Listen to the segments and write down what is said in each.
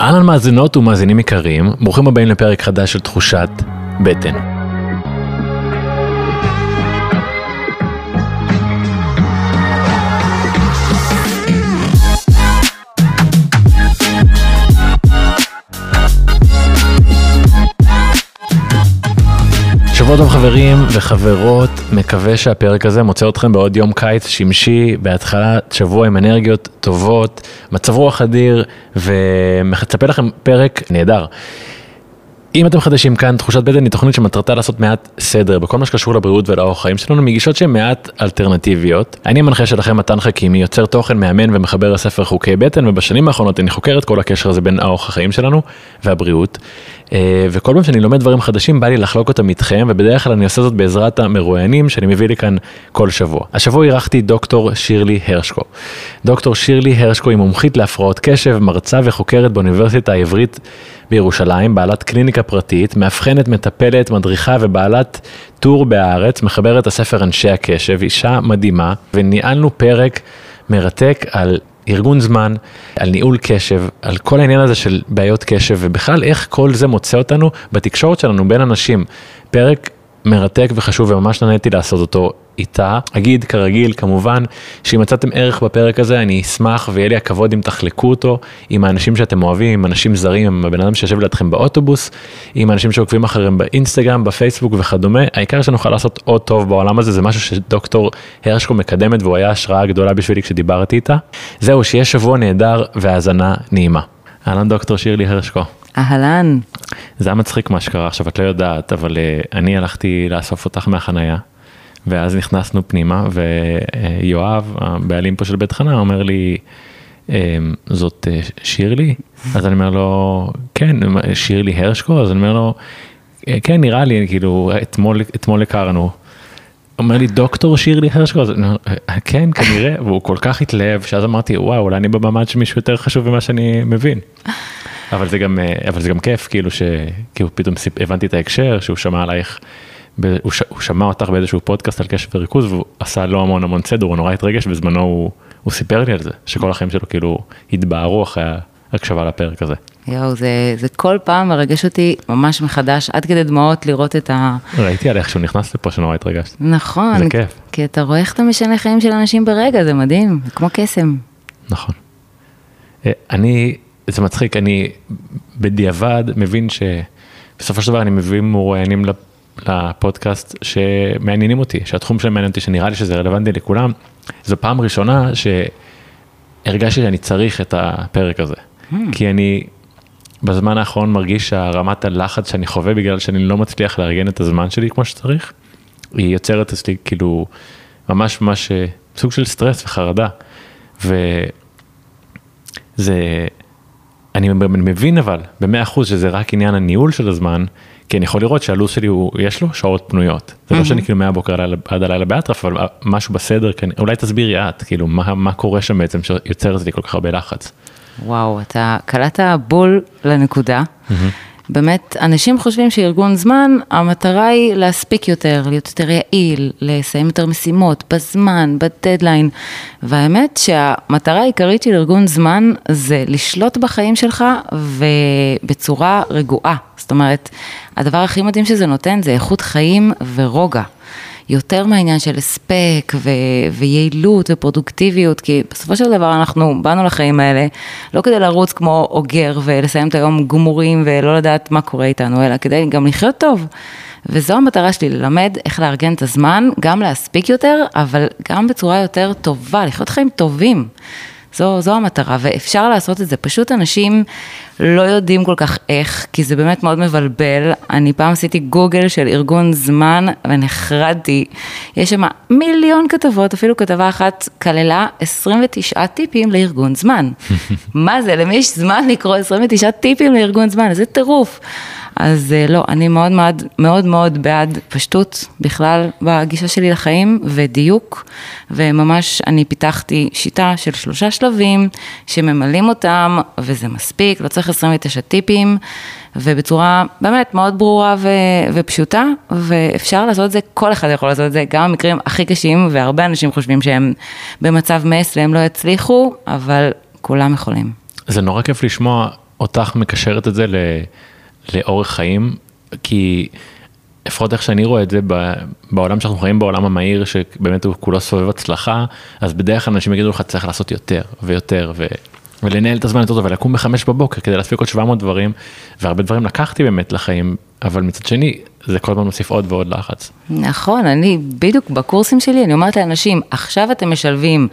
אהלן מאזינות ומאזינים יקרים, ברוכים הבאים לפרק חדש של תחושת בטן. שבוע טוב חברים וחברות, מקווה שהפרק הזה מוצא אתכם בעוד יום קיץ שמשי, בהתחלת שבוע עם אנרגיות טובות, מצב רוח אדיר, ומצפה לכם פרק נהדר. אם אתם חדשים כאן, תחושת בטן היא תוכנית שמטרתה לעשות מעט סדר בכל מה שקשור לבריאות ולאורח חיים שלנו, מגישות שהן מעט אלטרנטיביות. אני המנחה שלכם מתן חכימי, יוצר תוכן מאמן ומחבר לספר חוקי בטן, ובשנים האחרונות אני חוקר את כל הקשר הזה בין האורח החיים שלנו והבריאות. אה, וכל פעם שאני לומד דברים חדשים בא לי לחלוק אותם איתכם, ובדרך כלל אני עושה זאת בעזרת המרואיינים שאני מביא לי כאן כל שבוע. השבוע אירחתי דוקטור שירלי הרשקו. דוקטור שירלי הרשקו היא מומחית להפרעות קשב, מרצה וחוקרת באוניברסיטה העברית בירושלים, בעלת קליניקה פרטית, מאבחנת, מטפלת, מדריכה ובעלת טור בהארץ, מחברת הספר אנשי הקשב, אישה מדהימה, וניהלנו פרק מרתק על ארגון זמן, על ניהול קשב, על כל העניין הזה של בעיות קשב, ובכלל איך כל זה מוצא אותנו בתקשורת שלנו בין אנשים. פרק מרתק וחשוב וממש נהניתי לעשות אותו איתה. אגיד כרגיל כמובן שאם מצאתם ערך בפרק הזה אני אשמח ויהיה לי הכבוד אם תחלקו אותו עם האנשים שאתם אוהבים, עם אנשים זרים, עם הבן אדם שיושב לידכם באוטובוס, עם אנשים שעוקבים אחרים באינסטגרם, בפייסבוק וכדומה. העיקר שנוכל לעשות עוד טוב בעולם הזה זה משהו שדוקטור הרשקו מקדמת והוא היה השראה גדולה בשבילי כשדיברתי איתה. זהו שיהיה שבוע נהדר והאזנה נעימה. אהלן דוקטור שירלי הרשקו. אהלן. זה היה מצחיק מה שקרה עכשיו, את לא יודעת, אבל uh, אני הלכתי לאסוף אותך מהחנייה, ואז נכנסנו פנימה, ויואב, הבעלים פה של בית חנה, אומר לי, um, זאת uh, שירלי? אז אני אומר לו, כן, שירלי הרשקו? אז אני אומר לו, כן, נראה לי, כאילו, אתמול, אתמול הכרנו. אומר לי דוקטור שירלי הרשקו, אז אני אומר, כן כנראה, והוא כל כך התלהב, שאז אמרתי, וואו, אולי אני במעמד של מישהו יותר חשוב ממה שאני מבין. אבל זה גם, אבל זה גם כיף, כאילו שכאילו פתאום הבנתי את ההקשר, שהוא שמע עלייך, הוא, ש, הוא שמע אותך באיזשהו פודקאסט על קשב וריכוז, והוא עשה לו המון המון סדר, הוא נורא התרגש, בזמנו הוא, הוא סיפר לי על זה, שכל החיים שלו כאילו התבהרו אחרי ההקשבה לפרק הזה. יואו, זה, זה כל פעם מרגש אותי ממש מחדש, עד כדי דמעות לראות את ה... ראיתי עליך שהוא נכנס לפה שנורא התרגשת. נכון. זה כיף. כי אתה רואה איך אתה משנה חיים של אנשים ברגע, זה מדהים, זה כמו קסם. נכון. אני זה מצחיק, אני בדיעבד מבין שבסופו של דבר אני מביא מרואיינים לפודקאסט שמעניינים אותי, שהתחום שלהם מעניין אותי, שנראה לי שזה רלוונטי לכולם. זו פעם ראשונה שהרגשתי שאני צריך את הפרק הזה, hmm. כי אני בזמן האחרון מרגיש שהרמת הלחץ שאני חווה בגלל שאני לא מצליח לארגן את הזמן שלי כמו שצריך, היא יוצרת אצלי כאילו ממש ממש אה, סוג של סטרס וחרדה. וזה... אני מבין אבל במאה אחוז שזה רק עניין הניהול של הזמן, כי אני יכול לראות שהלו"ז שלי הוא, יש לו שעות פנויות. זה לא שאני כאילו מהבוקר עד הלילה באטרף, אבל משהו בסדר, אולי תסבירי את, כאילו מה, מה קורה שם בעצם שיוצר זה כל כך הרבה לחץ. וואו, אתה קלעת בול לנקודה. באמת, אנשים חושבים שארגון זמן, המטרה היא להספיק יותר, להיות יותר יעיל, לסיים יותר משימות, בזמן, בדדליין. והאמת שהמטרה העיקרית של ארגון זמן זה לשלוט בחיים שלך ובצורה רגועה. זאת אומרת, הדבר הכי מדהים שזה נותן זה איכות חיים ורוגע. יותר מהעניין של הספק ו- ויעילות ופרודוקטיביות, כי בסופו של דבר אנחנו באנו לחיים האלה לא כדי לרוץ כמו אוגר ולסיים את היום גמורים ולא לדעת מה קורה איתנו, אלא כדי גם לחיות טוב. וזו המטרה שלי, ללמד איך לארגן את הזמן, גם להספיק יותר, אבל גם בצורה יותר טובה, לחיות חיים טובים. זו, זו המטרה, ואפשר לעשות את זה. פשוט אנשים לא יודעים כל כך איך, כי זה באמת מאוד מבלבל. אני פעם עשיתי גוגל של ארגון זמן ונחרדתי. יש שם מיליון כתבות, אפילו כתבה אחת כללה 29 טיפים לארגון זמן. מה זה, למי יש זמן לקרוא 29 טיפים לארגון זמן? איזה טירוף. אז אה, לא, אני מאוד מאוד מאוד מאוד בעד פשטות בכלל בגישה שלי לחיים ודיוק, וממש אני פיתחתי שיטה של שלושה שלבים שממלאים אותם, וזה מספיק, לא צריך 29 טיפים, ובצורה באמת מאוד ברורה ו- ופשוטה, ואפשר לעשות את זה, כל אחד יכול לעשות את זה, גם במקרים הכי קשים, והרבה אנשים חושבים שהם במצב מס והם לא יצליחו, אבל כולם יכולים. זה נורא כיף לשמוע אותך מקשרת את זה ל, לאורך חיים? כי לפחות איך שאני רואה את זה בעולם שאנחנו חיים בעולם המהיר שבאמת הוא כולו סובב הצלחה אז בדרך כלל אנשים יגידו לך צריך לעשות יותר ויותר ו... ולנהל את הזמן יותר טוב ולקום בחמש בבוקר כדי להספיק עוד 700 דברים והרבה דברים לקחתי באמת לחיים אבל מצד שני זה כל הזמן מוסיף עוד ועוד לחץ. נכון אני בדיוק בקורסים שלי אני אומרת לאנשים עכשיו אתם משלבים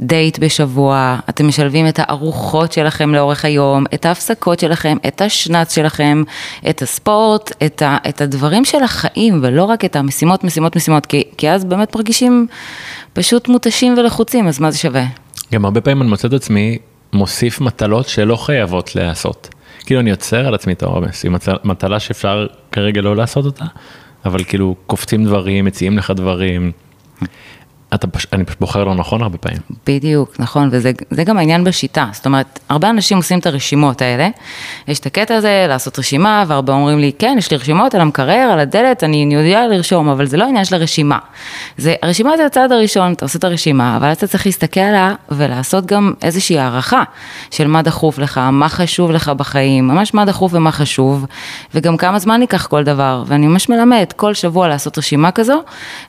דייט בשבוע, אתם משלבים את הארוחות שלכם לאורך היום, את ההפסקות שלכם, את השנץ שלכם, את הספורט, את, ה, את הדברים של החיים, ולא רק את המשימות, משימות, משימות, כי, כי אז באמת מרגישים פשוט מותשים ולחוצים, אז מה זה שווה? גם הרבה פעמים אני מוצא את עצמי מוסיף מטלות שלא חייבות להיעשות. כאילו אני יוצר על עצמי את העומס, היא מטלה שאפשר כרגע לא לעשות אותה, אבל כאילו קופצים דברים, מציעים לך דברים. אתה פש... אני פשוט בוחר לא נכון הרבה פעמים. בדיוק, נכון, וזה גם העניין בשיטה. זאת אומרת, הרבה אנשים עושים את הרשימות האלה. יש את הקטע הזה, לעשות רשימה, והרבה אומרים לי, כן, יש לי רשימות על המקרר, על הדלת, אני יודע לרשום, אבל זה לא עניין של הרשימה. זה, הרשימה זה הצעד הראשון, אתה עושה את הרשימה, אבל אתה צריך להסתכל עליה ולעשות גם איזושהי הערכה של מה דחוף לך, מה חשוב לך בחיים, ממש מה דחוף ומה חשוב, וגם כמה זמן ייקח כל דבר. ואני ממש מלמד כל שבוע לעשות רשימה כזו,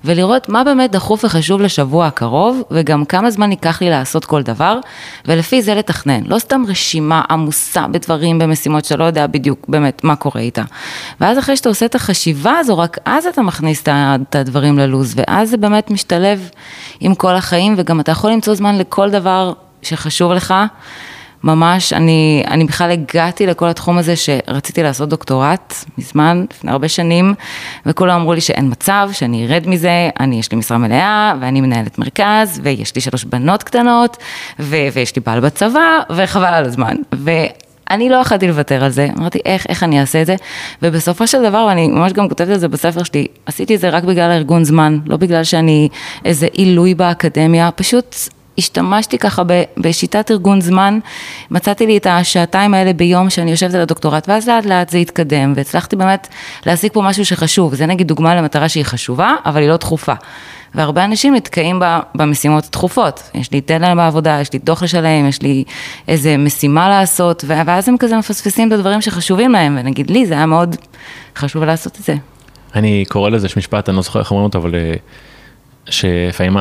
ולראות מה באמת דחוף וחשוב לשבוע הקרוב, וגם כמה זמן ייקח לי לעשות כל דבר, ולפי זה לתכנן. לא סתם רשימה עמוסה בדברים, במשימות שאתה לא יודע בדיוק באמת מה קורה איתה. ואז אחרי שאתה עושה את החשיבה הזו, רק אז אתה מכניס את הדברים ללוז, ואז זה באמת משתלב עם כל החיים, וגם אתה יכול למצוא זמן לכל דבר שחשוב לך. ממש, אני, אני בכלל הגעתי לכל התחום הזה שרציתי לעשות דוקטורט מזמן, לפני הרבה שנים, וכולם אמרו לי שאין מצב, שאני ארד מזה, אני, יש לי משרה מלאה, ואני מנהלת מרכז, ויש לי שלוש בנות קטנות, ו, ויש לי בעל בצבא, וחבל על הזמן. ו... אני לא יכולתי לוותר על זה, אמרתי איך, איך אני אעשה את זה, ובסופו של דבר, ואני ממש גם כותבת את זה בספר שלי, עשיתי את זה רק בגלל הארגון זמן, לא בגלל שאני איזה עילוי באקדמיה, פשוט השתמשתי ככה בשיטת ארגון זמן, מצאתי לי את השעתיים האלה ביום שאני יושבת על הדוקטורט, ואז לאט לאט זה התקדם, והצלחתי באמת להשיג פה משהו שחשוב, זה נגיד דוגמה למטרה שהיא חשובה, אבל היא לא דחופה. והרבה אנשים נתקעים במשימות הדחופות, יש לי דדליין בעבודה, יש לי דוח לשלם, יש לי איזה משימה לעשות, ואז הם כזה מפספסים את הדברים שחשובים להם, ונגיד לי זה היה מאוד חשוב לעשות את זה. אני קורא לזה, יש משפט, אני לא זוכר איך אומרים אותו, אבל אה, שלפעמים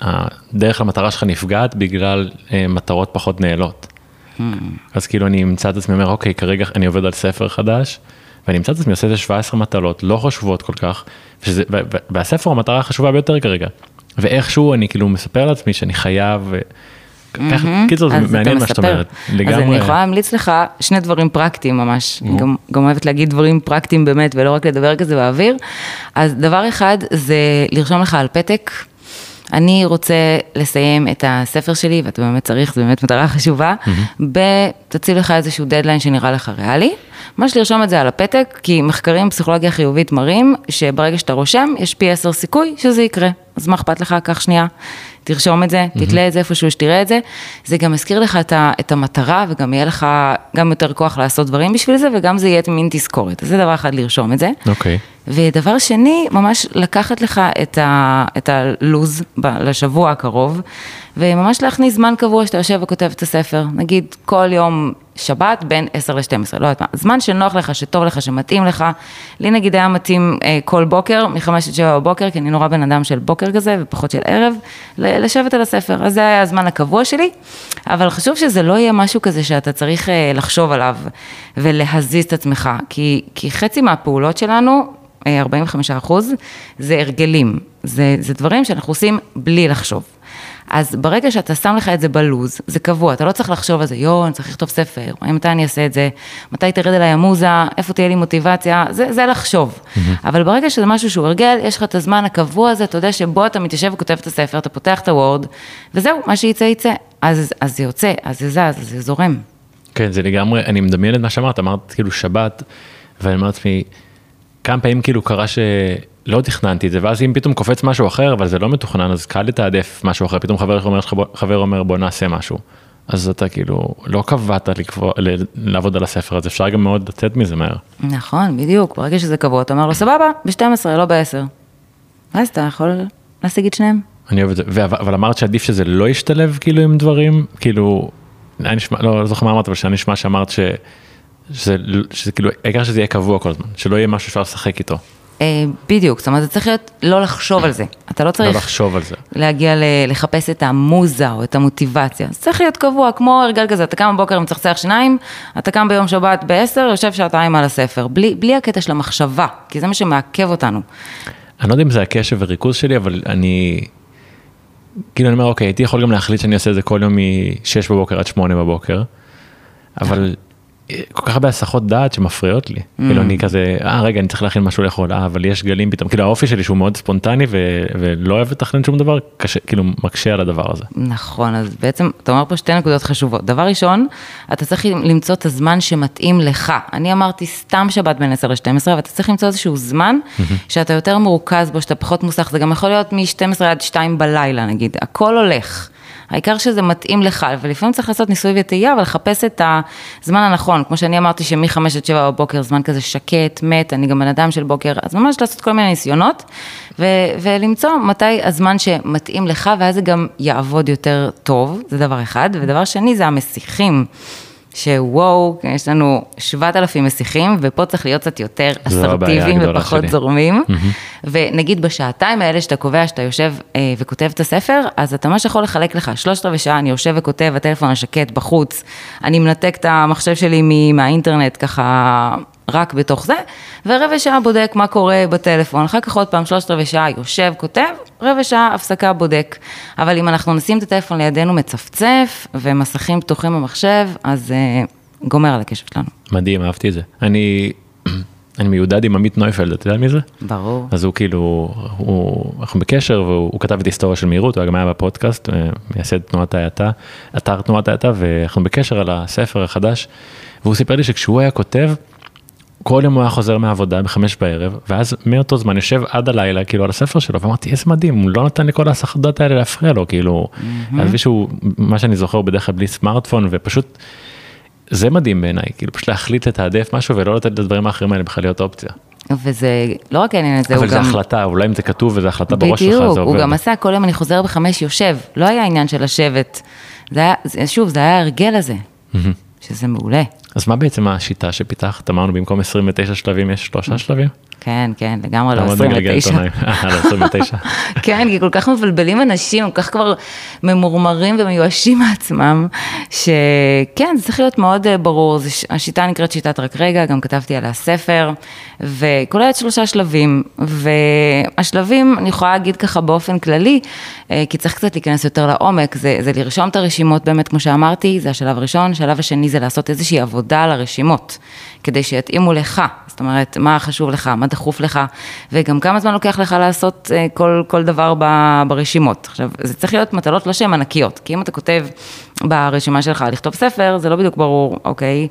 הדרך למטרה שלך נפגעת בגלל אה, מטרות פחות נעלות. Hmm. אז כאילו אני אמצא את עצמי אומר אוקיי כרגע אני עובד על ספר חדש ואני אמצא את עצמי עושה איזה 17 מטלות לא חשובות כל כך שזה, והספר הוא המטרה החשובה ביותר כרגע ואיכשהו אני כאילו מספר לעצמי שאני חייב. קיצור זה מעניין מה שאת אומרת, לגמרי. אז אני יכולה להמליץ לך שני דברים פרקטיים ממש, גם, אוהבת להגיד דברים פרקטיים באמת ולא רק לדבר כזה באוויר. אז דבר אחד זה לרשום לך על פתק. אני רוצה לסיים את הספר שלי, ואתה באמת צריך, זו באמת מטרה חשובה, תציב לך איזשהו דדליין שנראה לך ריאלי. ממש לרשום את זה על הפתק, כי מחקרים בפסיכולוגיה חיובית מראים שברגע שאתה רושם, יש פי עשר סיכוי שזה יקרה. אז מה אכפת לך? קח שנייה, תרשום את זה, תתלה את זה איפשהו שתראה את זה. זה גם מזכיר לך את, ה, את המטרה, וגם יהיה לך גם יותר כוח לעשות דברים בשביל זה, וגם זה יהיה מין תזכורת. אז זה דבר אחד, לרשום את זה. אוקיי. Okay. ודבר שני, ממש לקחת לך את, ה, את הלוז ב, לשבוע הקרוב, וממש להכניס זמן קבוע שאתה יושב וכותב את הספר. נגיד, כל יום שבת בין 10 ל-12, לא יודעת מה, זמן שנוח לך, שטוב לך, שמתאים לך. לי נגיד היה מתאים אה, כל בוקר, מ-5 עד 7 בבוקר, כי אני נורא בן אדם של בוקר כזה, ופחות של ערב, לשבת על הספר. אז זה היה הזמן הקבוע שלי, אבל חשוב שזה לא יהיה משהו כזה שאתה צריך אה, לחשוב עליו ולהזיז את עצמך, כי, כי חצי מהפעולות שלנו, 45 אה, אחוז, זה הרגלים, זה, זה דברים שאנחנו עושים בלי לחשוב. אז ברגע שאתה שם לך את זה בלוז, זה קבוע, אתה לא צריך לחשוב על זה, יואו, אני צריך לכתוב ספר, מתי אני אעשה את זה, מתי תרד אליי המוזה, איפה תהיה לי מוטיבציה, זה, זה לחשוב. Mm-hmm. אבל ברגע שזה משהו שהוא הרגל, יש לך את הזמן הקבוע הזה, אתה יודע שבו אתה מתיישב וכותב את הספר, אתה פותח את הוורד, וזהו, מה שיצא יצא. אז, אז זה יוצא, אז זה זז, אז זה זורם. כן, זה לגמרי, אני מדמיין את מה שאמרת, אמרת כאילו שבת, ואני אומר לעצמי, כמה פעמים כאילו קרה ש... לא תכננתי את זה, ואז אם פתאום קופץ משהו אחר, אבל זה לא מתוכנן, אז קל לתעדף משהו אחר, פתאום חבר אומר, חבר אומר בוא נעשה משהו. אז אתה כאילו לא קבעת לקבוע, לעבוד על הספר הזה, אפשר גם מאוד לצאת מזה מהר. נכון, בדיוק, ברגע שזה קבוע, אתה אומר לו סבבה, ב-12, לא ב-10. אז אתה יכול להשיג את שניהם. אני אוהב את זה, אבל אמרת שעדיף שזה לא ישתלב כאילו עם דברים, כאילו היה נשמע, לא, לא זוכר מה אמרת, אבל שהיה נשמע שאמרת ש... שזה, שזה כאילו, העיקר שזה יהיה קבוע כל הזמן, שלא יהיה משהו שאפשר לשחק איתו. אה, בדיוק, זאת אומרת, זה צריך להיות לא לחשוב על זה. אתה לא לא צריך לחשוב על זה. להגיע ל- לחפש את המוזה או את המוטיבציה. זה צריך להיות קבוע, כמו הרגל כזה, אתה קם בבוקר מצחצח שיניים, אתה קם ביום שבת ב-10, יושב שעתיים על הספר, בלי, בלי הקטע של המחשבה, כי זה מה שמעכב אותנו. אני לא יודע אם זה הקשב וריכוז שלי, אבל אני, כאילו אני אומר, אוקיי, הייתי יכול גם להחליט שאני עושה את זה כל יום מ-6 בבוקר עד 8 בבוקר, אבל כל כך הרבה הסחות דעת שמפריעות לי. כאילו אני כזה, אה רגע, אני צריך להכין משהו לאכול, אה, אבל יש גלים פתאום, כאילו האופי שלי שהוא מאוד ספונטני ו- ולא אוהב לתכנן שום דבר, קשה, כאילו מקשה על הדבר הזה. נכון, אז בעצם אתה אומר פה שתי נקודות חשובות. דבר ראשון, אתה צריך למצוא את הזמן שמתאים לך. אני אמרתי סתם שבת בין 10 ל-12, אבל אתה צריך למצוא איזשהו זמן שאתה יותר מרוכז בו, שאתה פחות מוסך, זה גם יכול להיות מ-12 עד 2 בלילה נגיד, הכל הולך. העיקר שזה מתאים לך, ולפעמים צריך לעשות ניסוי וטעייה, אבל לחפש את הזמן הנכון, כמו שאני אמרתי שמ-5 עד 7 בבוקר זמן כזה שקט, מת, אני גם בן אדם של בוקר, אז ממש לעשות כל מיני ניסיונות, ו- ולמצוא מתי הזמן שמתאים לך, ואז זה גם יעבוד יותר טוב, זה דבר אחד, ודבר שני זה המסיחים. שוואו, יש לנו 7,000 מסיחים, ופה צריך להיות קצת יותר הבעיה אסרטיביים ופחות שלי. זורמים. ונגיד בשעתיים האלה שאתה קובע שאתה יושב אה, וכותב את הספר, אז אתה ממש יכול לחלק לך שלושת רבעי שעה, אני יושב וכותב, הטלפון השקט בחוץ, אני מנתק את המחשב שלי מהאינטרנט ככה רק בתוך זה, ורבע שעה בודק מה קורה בטלפון, אחר כך עוד פעם שלושת רבעי שעה יושב, כותב, רבע שעה הפסקה בודק. אבל אם אנחנו נשים את הטלפון לידינו מצפצף, ומסכים פתוחים במחשב, אז אה, גומר על הקשב שלנו. מדהים, אהבתי את זה. אני, אני מיודד עם עמית נויפלד, אתה יודע מי זה? ברור. אז הוא כאילו, הוא, אנחנו בקשר והוא הוא כתב את היסטוריה של מהירות, הוא גם היה בפודקאסט, אה, מייסד תנועת ההאטה, אתר תנועת ההאטה, ואנחנו בקשר על הספר החדש, והוא סיפר לי שכשהוא היה כותב, כל יום הוא היה חוזר מהעבודה בחמש בערב, ואז מאותו זמן יושב עד הלילה כאילו על הספר שלו, ואמרתי איזה מדהים, הוא לא נתן לכל ההסחדות האלה להפריע לו, כאילו, עזבי שהוא, מה שאני זוכר הוא בדרך כלל בלי סמארטפון, ופשוט, זה מדהים בעיניי, כאילו פשוט להחליט לתעדף משהו ולא לתת לדברים האחרים האלה בכלל להיות אופציה. וזה לא רק העניין הזה, הוא אבל גם... זה החלטה, אולי אם זה כתוב וזה החלטה בראש שלך, בדיוק, זה הוא עובד. גם עשה, כל יום אני חוזר בחמש יושב, לא היה עניין של לשבת. זה היה, שוב, זה היה ההרגל הזה, שזה מעולה. אז מה בעצם השיטה שפיתחת? אמרנו במקום 29 שלבים יש שלושה שלבים? כן, כן, לגמרי לא, אתה מאוד מגלגל 29. עיתונאים. אה, לא, 29. כן, כי כל כך מבלבלים אנשים, כל כך כבר ממורמרים ומיואשים מעצמם, שכן, זה צריך להיות מאוד אה, ברור. זה, השיטה נקראת שיטת רק רגע, גם כתבתי עליה ספר, וכוללת שלושה שלבים. והשלבים, אני יכולה להגיד ככה באופן כללי, אה, כי צריך קצת להיכנס יותר לעומק, זה, זה לרשום את הרשימות באמת, כמו שאמרתי, זה השלב הראשון. השלב השני זה לעשות איזושהי עבודה על הרשימות, כדי שיתאימו לך. זאת אומרת, מה חשוב לך, מה דחוף לך, וגם כמה זמן לוקח לך לעשות אה, כל, כל דבר ב- ברשימות. עכשיו, זה צריך להיות מטלות שהן ענקיות, כי אם אתה כותב ברשימה שלך לכתוב ספר, זה לא בדיוק ברור, אוקיי,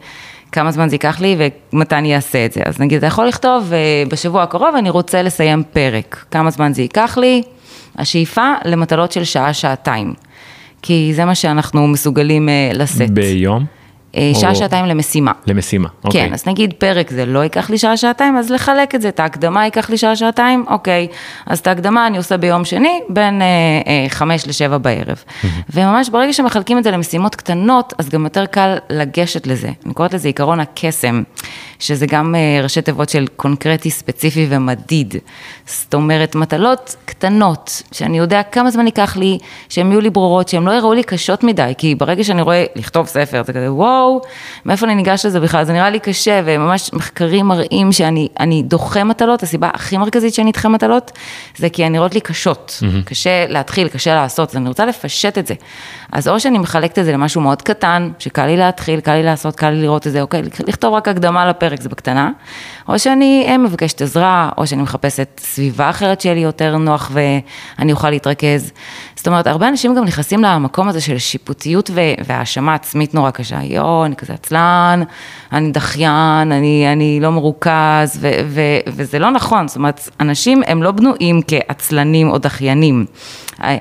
כמה זמן זה ייקח לי ומתי אני אעשה את זה. אז נגיד, אתה יכול לכתוב, אה, בשבוע הקרוב אני רוצה לסיים פרק. כמה זמן זה ייקח לי? השאיפה למטלות של שעה-שעתיים. כי זה מה שאנחנו מסוגלים אה, לשאת. ביום? אה, או- שעה-שעתיים למשימה. למשימה, אוקיי. כן, אז נגיד פרק זה לא ייקח לי שעה-שעתיים, אז לחלק את זה, את ההקדמה ייקח לי שעה-שעתיים, אוקיי. אז את ההקדמה אני עושה ביום שני, בין אה, אה, חמש לשבע בערב. וממש ברגע שמחלקים את זה למשימות קטנות, אז גם יותר קל לגשת לזה. אני קוראת לזה עיקרון הקסם, שזה גם אה, ראשי תיבות של קונקרטי, ספציפי ומדיד. זאת אומרת, מטלות קטנות, שאני יודע כמה זמן ייקח לי, שהן יהיו לי ברורות, שהן לא יראו לי קשות מדי, כי ברגע שאני רואה לכתוב ספר, זה כזה, וואו, מאיפה אני ניגש לזה בכלל? זה נראה לי קשה, וממש מחקרים מראים שאני אני דוחה מטלות, הסיבה הכי מרכזית שאני אדחה מטלות, זה כי הן נראות לי קשות. Mm-hmm. קשה להתחיל, קשה לעשות, אז אני רוצה לפשט את זה. אז או שאני מחלקת את זה למשהו מאוד קטן, שקל לי להתחיל, קל לי לעשות, קל לי לראות את זה, אוקיי, לכתוב רק הקדמה לפרק, זה בקטנה, או שאני אה, מבקשת עזרה, או שאני מחפשת סביבה אחרת שיהיה לי יותר נוח ואני אוכל להתרכז. זאת אומרת, הרבה אנשים גם נכנסים למקום הזה של שיפוטיות והאשמה עצמית נורא קשה. יואו, אני כזה עצלן, אני דחיין, אני, אני לא מרוכז, ו- ו- וזה לא נכון. זאת אומרת, אנשים הם לא בנויים כעצלנים או דחיינים,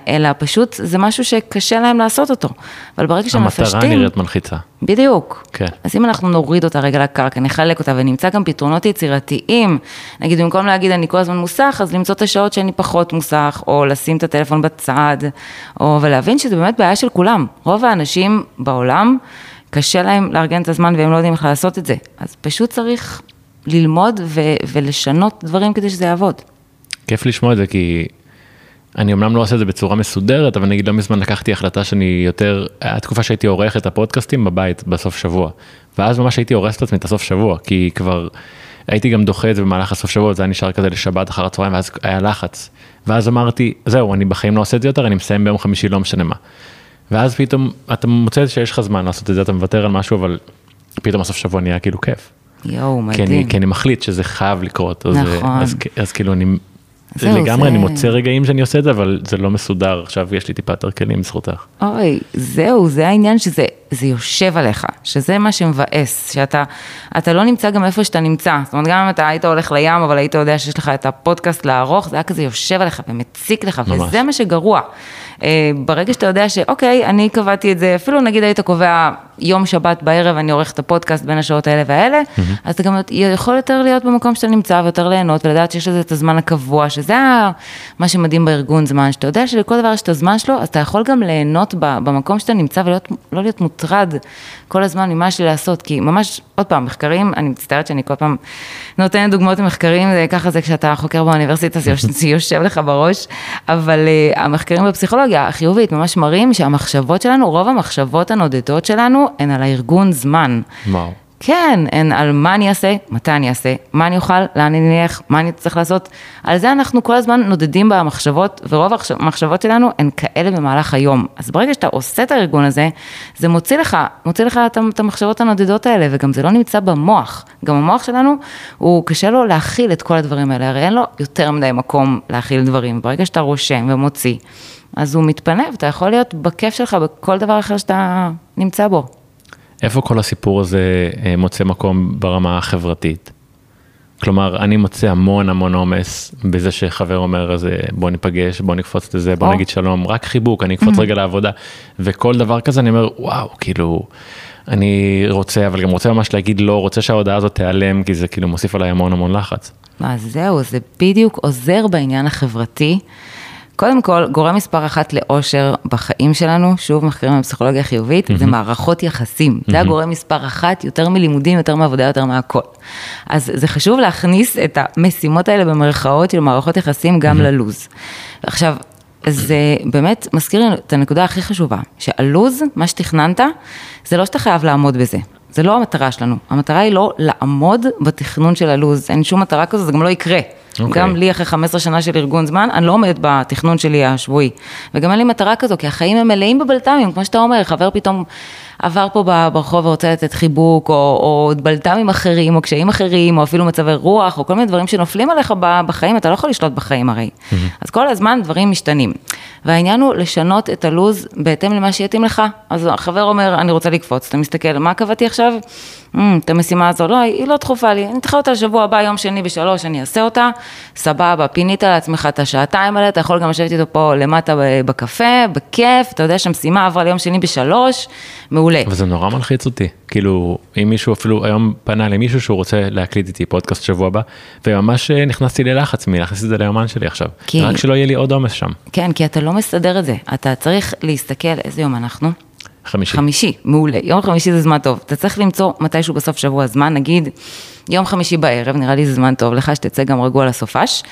אלא פשוט זה משהו שקשה להם לעשות אותו. אבל ברגע שהם המטרה מפשטים... נראית מלחיצה. בדיוק. כן. אז אם אנחנו נוריד אותה רגע לקרקע, נחלק אותה, ונמצא גם פתרונות יצירתיים. נגיד, במקום להגיד אני כל הזמן מוסך, אז למצוא את השעות שאני פחות מוסך, או לשים את הטלפון בצד, או, ולהבין שזה באמת בעיה של כולם. רוב האנשים בעולם, קשה להם לארגן את הזמן והם לא יודעים איך לעשות את זה. אז פשוט צריך ללמוד ו- ולשנות דברים כדי שזה יעבוד. כיף לשמוע את זה כי אני אמנם לא עושה את זה בצורה מסודרת, אבל נגיד לא מזמן לקחתי החלטה שאני יותר, היה תקופה שהייתי עורך את הפודקאסטים בבית בסוף שבוע. ואז ממש הייתי הורס את עצמי את הסוף שבוע, כי כבר הייתי גם דוחה את זה במהלך הסוף שבוע, זה היה נשאר כזה לשבת אחר הצהריים, ואז היה לחץ. ואז אמרתי, זהו, אני בחיים לא עושה את זה יותר, אני מסיים ביום חמישי, לא משנה מה. ואז פתאום אתה מוצא שיש לך זמן לעשות את זה, אתה מוותר על משהו, אבל פתאום הסוף שבוע נהיה כאילו כיף. יואו, כי אני, מדהים. כי אני מחליט שזה חייב לקרות. אז, נכון. אז, אז כאילו אני, לגמרי זה- אני מוצא רגעים שאני עושה את זה, אבל זה לא מסודר, עכשיו יש לי טיפה יותר כלים בזכותך. אוי, זהו, זה העניין שזה זה יושב עליך, שזה מה שמבאס, שאתה אתה לא נמצא גם איפה שאתה נמצא. זאת אומרת, גם אם אתה היית הולך לים, אבל היית יודע שיש לך את הפודקאסט לערוך, זה היה כזה יושב עליך ומציק לך, ממש. וזה מה שגרוע. אה, ברגע שאתה יודע שאוקיי, אני קבעתי את זה, אפילו נגיד היית קובע יום שבת בערב, אני עורך את הפודקאסט בין השעות האלה והאלה, אז אתה גם יכול יותר להיות במקום שאתה נמצא ויותר ליהנות ולדעת שיש לזה את הזמן הקבוע, שזה מה שמדהים בארגון זמן, שאתה יודע שלכל דבר יש את הזמן שלו, אז אתה יכול גם ליהנות במקום שאתה נמצא ולא להיות מוטרד כל הזמן ממה יש לי לעשות, כי ממש, עוד פעם, מחקרים, אני מצטערת שאני כל פעם נותנת דוגמאות ממחקרים, זה- ככה זה כשאתה חוקר באוניברסיטה, זה יוש- זה יושב לך בראש, אבל uh, המחקרים בפסיכולוגיה החיובית ממש מראים שהמחשבות שלנו, רוב המחשבות הנודדות שלנו, הן על הארגון זמן. וואו. כן, הן על מה אני אעשה, מתי אני אעשה, מה אני אוכל, לאן אני אלך, מה אני צריך לעשות. על זה אנחנו כל הזמן נודדים במחשבות, ורוב המחש- המחשבות שלנו הן כאלה במהלך היום. אז ברגע שאתה עושה את הארגון הזה, זה מוציא לך, מוציא לך את, את המחשבות הנודדות האלה, וגם זה לא נמצא במוח. גם המוח שלנו, הוא קשה לו להכיל את כל הדברים האלה, הרי אין לו יותר מדי מקום להכיל דברים. ברגע שאתה רושם ומוציא, אז הוא מתפנה, ואתה יכול להיות בכיף שלך בכל דבר אחר שאתה נמצא בו. איפה כל הסיפור הזה אה, מוצא מקום ברמה החברתית? כלומר, אני מוצא המון המון עומס בזה שחבר אומר, אז בוא ניפגש, בוא נקפוץ לזה, בוא או. נגיד שלום, רק חיבוק, אני אקפוץ רגע לעבודה, וכל דבר כזה אני אומר, וואו, כאילו, אני רוצה, אבל גם רוצה ממש להגיד לא, רוצה שההודעה הזאת תיעלם, כי זה כאילו מוסיף עליי המון המון לחץ. אז זהו, זה בדיוק עוזר בעניין החברתי. קודם כל, גורם מספר אחת לאושר בחיים שלנו, שוב מחקרים בפסיכולוגיה חיובית, זה מערכות יחסים. זה הגורם מספר אחת, יותר מלימודים, יותר מעבודה, יותר מהכל. אז זה חשוב להכניס את המשימות האלה במרכאות של מערכות יחסים גם ללוז. עכשיו, זה באמת מזכיר לי את הנקודה הכי חשובה, שהלוז, מה שתכננת, זה לא שאתה חייב לעמוד בזה. זה לא המטרה שלנו, המטרה היא לא לעמוד בתכנון של הלו"ז, אין שום מטרה כזו, זה גם לא יקרה. Okay. אוקיי. גם לי אחרי 15 שנה של ארגון זמן, אני לא עומדת בתכנון שלי השבועי. וגם אין לי מטרה כזו, כי החיים הם מלאים בבלת"מים, כמו שאתה אומר, חבר פתאום עבר פה ברחוב ורוצה לתת חיבוק, או, או בלת"מים אחרים, או קשיים אחרים, או אפילו מצבי רוח, או כל מיני דברים שנופלים עליך בחיים, אתה לא יכול לשלוט בחיים הרי. אז כל הזמן דברים משתנים. והעניין הוא לשנות את הלו"ז בהתאם למה שיתאים לך. אז החבר אומר, אני רוצה לקפוץ, אתה מסתכל, מה קבעתי עכשיו? "אמ, את המשימה הזו, לא, היא לא דחופה לי, אני אדחה אותה לשבוע הבא, יום שני בשלוש, אני אעשה אותה, סבבה, פינית לעצמך את השעתיים האלה, אתה יכול גם לשבת איתו פה למטה בקפה, בכיף, אתה יודע שהמשימה עברה ליום שני בשלוש, מעולה. אבל זה נורא מלחיץ אותי, כאילו, אם מישהו אפילו היום פנה למישהו שהוא רוצה להקליט איתי פודקאסט שבוע הבא, וממש אה, נכנסתי ללחץ מלהכניס את זה ליומן שלי עכשיו, כי- רק שלא יהיה לי עוד עומס שם. כן, כי אתה לא מסדר את זה, אתה צריך להסתכל, איזה יום אנחנו? חמישי. חמישי, מעולה. יום חמישי זה זמן טוב. אתה צריך למצוא מתישהו בסוף שבוע זמן, נגיד יום חמישי בערב, נראה לי זה זמן טוב לך, שתצא גם רגוע לסופש,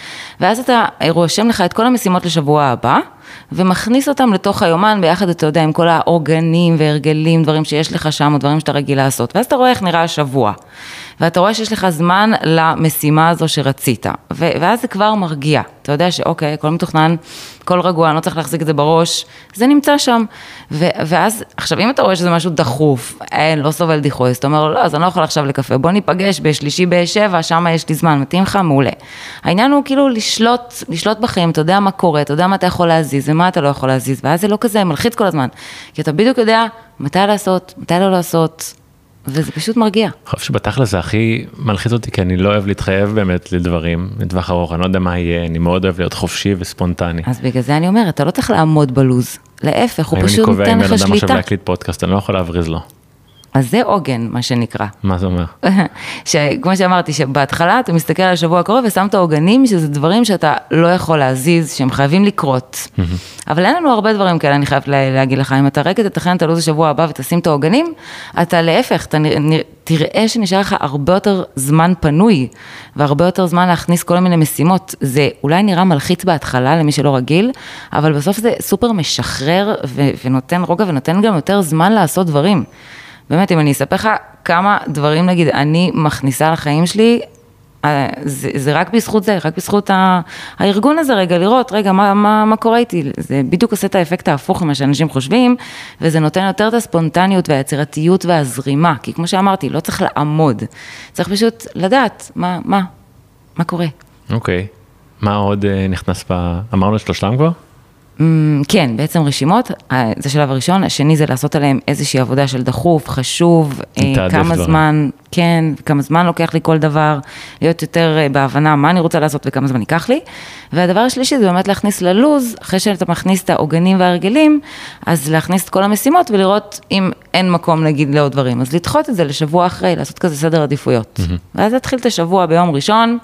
ואז אתה רושם לך את כל המשימות לשבוע הבא, ומכניס אותם לתוך היומן ביחד, אתה יודע, עם כל האורגנים והרגלים, דברים שיש לך שם, או דברים שאתה רגיל לעשות. ואז אתה רואה איך נראה השבוע. ואתה רואה שיש לך זמן למשימה הזו שרצית, ו- ואז זה כבר מרגיע. אתה יודע שאוקיי, הכל מתוכנן, הכל רגוע, אני לא צריך להחזיק את זה בראש, זה נמצא שם. ו- ואז, עכשיו, אם אתה רואה שזה משהו דחוף, אין, לא סובל דיחוי, אז אתה אומר, לא, אז אני לא יכול עכשיו לקפה, בוא ניפגש בשלישי בשבע, שם יש לי זמן, מתאים לך? מעולה. העניין הוא כאילו לשלוט, לשלוט בחיים, אתה יודע מה קורה, אתה יודע מה אתה יכול להזיז ומה אתה לא יכול להזיז, ואז זה לא כזה מלחיץ כל הזמן, כי אתה בדיוק יודע מתי לעשות, מתי לא לעשות, וזה פשוט מרגיע. אני חושב שבתכל'ס זה הכי מלחיץ אותי, כי אני לא אוהב להתחייב באמת לדברים לטווח ארוך, אני לא יודע מה יהיה, אני מאוד אוהב להיות חופשי וספונטני. אז בגלל זה אני אומרת, אתה לא צריך לעמוד בלוז, להפך, הוא אם אני פשוט קובע נותן עם בן לך אדם עכשיו שליטה. להקליט פודקאסט, אני לא יכול להבריז לו. אז זה עוגן, מה שנקרא. מה זה אומר? שכמו שאמרתי, שבהתחלה אתה מסתכל על השבוע הקרוב ושם את העוגנים, שזה דברים שאתה לא יכול להזיז, שהם חייבים לקרות. אבל אין לנו הרבה דברים כאלה, אני חייבת לה- להגיד לך, אם אתה רגע תתכנן את הלו"ז השבוע הבא ותשים את העוגנים, אתה להפך, אתה תראה שנשאר לך הרבה יותר זמן פנוי, והרבה יותר זמן להכניס כל מיני משימות. זה אולי נראה מלחיץ בהתחלה למי שלא רגיל, אבל בסוף זה סופר משחרר ונותן רוגע ונותן גם יותר זמן לעשות דברים. באמת, אם אני אספר לך כמה דברים, נגיד, אני מכניסה לחיים שלי, אה, זה, זה רק בזכות זה, רק בזכות ה, הארגון הזה, רגע, לראות, רגע, מה, מה, מה קורה איתי? זה בדיוק עושה את האפקט ההפוך ממה שאנשים חושבים, וזה נותן יותר את הספונטניות והיצירתיות והזרימה, כי כמו שאמרתי, לא צריך לעמוד, צריך פשוט לדעת מה, מה, מה קורה. אוקיי. מה עוד אה, נכנס ב... אמרנו את שלושתם כבר? אמ, כן, בעצם רשימות, אה, זה השלב הראשון, השני זה לעשות עליהם איזושהי עבודה של דחוף, חשוב, אה, כמה דברים. זמן, כן, כמה זמן לוקח לי כל דבר, להיות יותר אה, בהבנה מה אני רוצה לעשות וכמה זמן ייקח לי. והדבר השלישי זה באמת להכניס ללוז, אחרי שאתה מכניס את העוגנים וההרגלים, אז להכניס את כל המשימות ולראות אם אין מקום נגיד לעוד דברים. אז לדחות את זה לשבוע אחרי, לעשות כזה סדר עדיפויות. ואז להתחיל את השבוע ביום ראשון.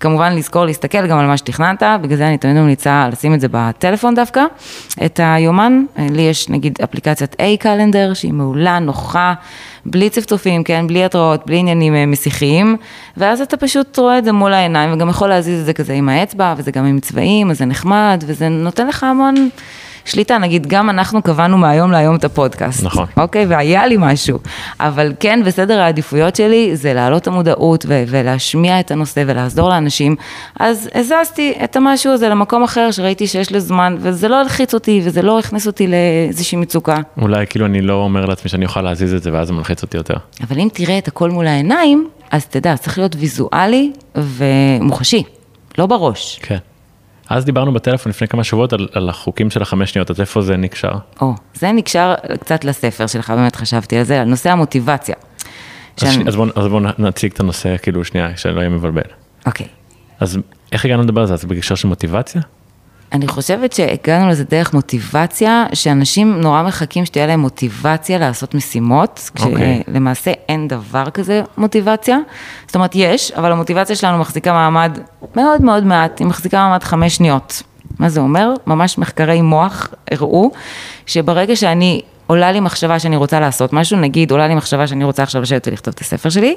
כמובן לזכור להסתכל גם על מה שתכננת, בגלל זה אני תמיד ממליצה לשים את זה בטלפון דווקא, את היומן, לי יש נגיד אפליקציית A-קלנדר שהיא מעולה, נוחה, בלי צפצופים, כן, בלי התראות, בלי עניינים אה, משיחיים, ואז אתה פשוט רואה את זה מול העיניים וגם יכול להזיז את זה כזה עם האצבע, וזה גם עם צבעים, אז זה נחמד, וזה נותן לך המון... שליטה, נגיד, גם אנחנו קבענו מהיום להיום את הפודקאסט. נכון. אוקיי, והיה לי משהו. אבל כן, בסדר העדיפויות שלי זה להעלות את המודעות ו- ולהשמיע את הנושא ולעזור לאנשים. אז הזזתי את המשהו הזה למקום אחר שראיתי שיש לו זמן, וזה לא הלחיץ אותי וזה לא הכניס אותי לאיזושהי מצוקה. אולי כאילו אני לא אומר לעצמי שאני אוכל להזיז את זה ואז זה מלחיץ אותי יותר. אבל אם תראה את הכל מול העיניים, אז תדע, צריך להיות ויזואלי ומוחשי, לא בראש. כן. אז דיברנו בטלפון לפני כמה שבועות על, על החוקים של החמש שניות, אז איפה זה נקשר? או, זה נקשר קצת לספר שלך, באמת חשבתי על זה, על נושא המוטיבציה. אז, שאני- אז בואו בוא נציג את הנושא כאילו שנייה, שלא יהיה מבלבל. אוקיי. אז איך הגענו לדבר על זה? אז בקשר של מוטיבציה? אני חושבת שהגענו לזה דרך מוטיבציה, שאנשים נורא מחכים שתהיה להם מוטיבציה לעשות משימות, אוקיי. כשלמעשה אין דבר כזה מוטיבציה. זאת אומרת, יש, אבל המוטיבציה שלנו מחזיקה מעמד מאוד מאוד מעט, היא מחזיקה מעמד חמש שניות. מה זה אומר? ממש מחקרי מוח הראו שברגע שאני עולה לי מחשבה שאני רוצה לעשות משהו, נגיד עולה לי מחשבה שאני רוצה עכשיו לשבת ולכתוב את הספר שלי,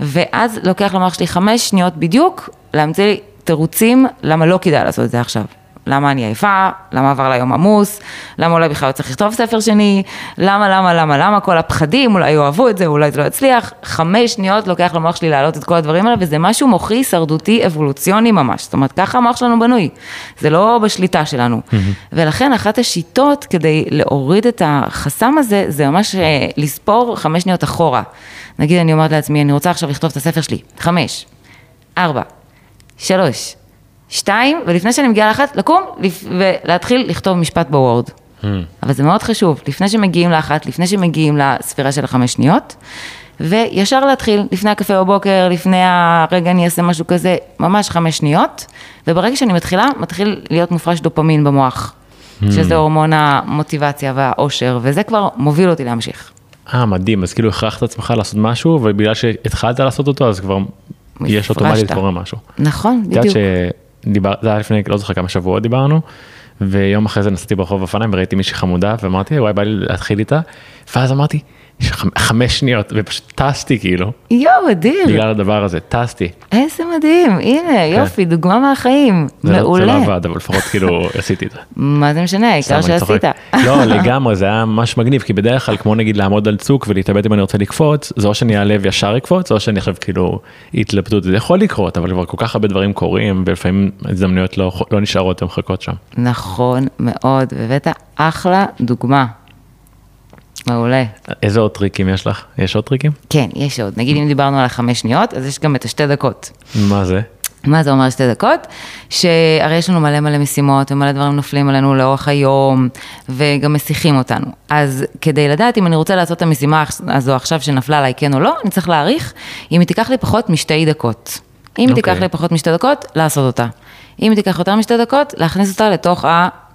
ואז לוקח למוח שלי חמש שניות בדיוק להמציא לי תירוצים למה לא כדאי לעשות את זה עכשיו. למה אני עייפה, למה עבר לה יום עמוס, למה אולי בכלל לא צריך לכתוב ספר שני, למה, למה, למה, למה, כל הפחדים, אולי יאהבו את זה, אולי זה לא יצליח, חמש שניות לוקח למוח שלי להעלות את כל הדברים האלה, וזה משהו מוחי, הישרדותי, אבולוציוני ממש, זאת אומרת, ככה המוח שלנו בנוי, זה לא בשליטה שלנו. ולכן אחת השיטות כדי להוריד את החסם הזה, זה ממש אה, לספור חמש שניות אחורה. נגיד אני אומרת לעצמי, אני רוצה עכשיו לכתוב את הספר שלי, חמש, ארבע, שלוש, שתיים, ולפני שאני מגיעה לאחת, לקום ולהתחיל לכתוב משפט בוורד. אבל זה מאוד חשוב, לפני שמגיעים לאחת, לפני שמגיעים לספירה של החמש שניות, וישר להתחיל, לפני הקפה בבוקר, לפני הרגע אני אעשה משהו כזה, ממש חמש שניות, וברגע שאני מתחילה, מתחיל להיות מופרש דופמין במוח, שזה הורמון המוטיבציה והאושר, וזה כבר מוביל אותי להמשיך. אה, מדהים, אז כאילו הכרחת עצמך לעשות משהו, ובגלל שהתחלת לעשות אותו, אז כבר יש אוטומטית. קורה משהו. נכון, את יודעת שדיבר, זה היה לפני, לא זוכר כמה שבועות דיברנו, ויום אחרי זה נסעתי ברחוב אופניים וראיתי מישהי חמודה, ואמרתי, וואי, בא לי להתחיל איתה, ואז אמרתי, יש חמ- חמש שניות, ופשוט טסתי כאילו, יואו, אדיר. בגלל הדבר הזה, טסתי. איזה מדהים, הנה, יופי, דוגמה מהחיים, זה לא- זה מעולה. לא עבד, אבל לפחות כאילו עשיתי את זה. מה זה משנה, העיקר. שעשית. לא, לגמרי, זה היה ממש מגניב, כי בדרך כלל, כמו נגיד לעמוד על צוק ולהתלבט אם אני רוצה לקפוץ, זה או שאני אעלה וישר אקפוץ, או שאני עכשיו כאילו התלבטות, זה יכול לקרות, אבל כבר כל כך הרבה דברים קורים, ולפעמים הזדמנויות לא לא נשארות ומחכות שם. נכון מאוד, והבאת אחלה דוגמה. מעולה. איזה עוד טריקים יש לך? יש עוד טריקים? כן, יש עוד. נגיד אם דיברנו על החמש שניות, אז יש גם את השתי דקות. מה זה? מה זה אומר שתי דקות? שהרי יש לנו מלא מלא משימות ומלא דברים נופלים עלינו לאורך היום וגם מסיחים אותנו. אז כדי לדעת אם אני רוצה לעשות את המשימה הזו עכשיו שנפלה עליי כן או לא, אני צריך להעריך אם היא תיקח לי פחות משתי דקות. אם היא תיקח אוקיי. לי פחות משתי דקות, לעשות אותה. אם היא תיקח יותר משתי דקות, להכניס אותה לתוך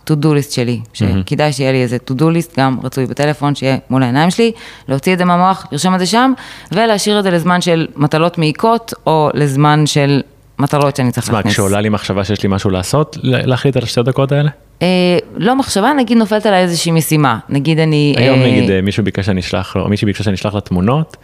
ה-to-do list שלי, שכדאי שיהיה לי איזה to-do list, גם רצוי בטלפון, שיהיה מול העיניים שלי, להוציא את זה מהמוח, לרשום את זה שם, ולהשאיר את זה לזמן של מטלות מעיקות, או לזמן של מטלות שאני צריך תשמע, להכניס. כשעולה לי מחשבה שיש לי משהו לעשות, להחליט על השתי דקות האלה? אה, לא מחשבה, נגיד נופלת עליי איזושהי משימה, נגיד אני... היום אה, נגיד אה, מישהו ביקש שאני אשלח לו, או מישהי ביקשה שאני אשלח לה תמונות,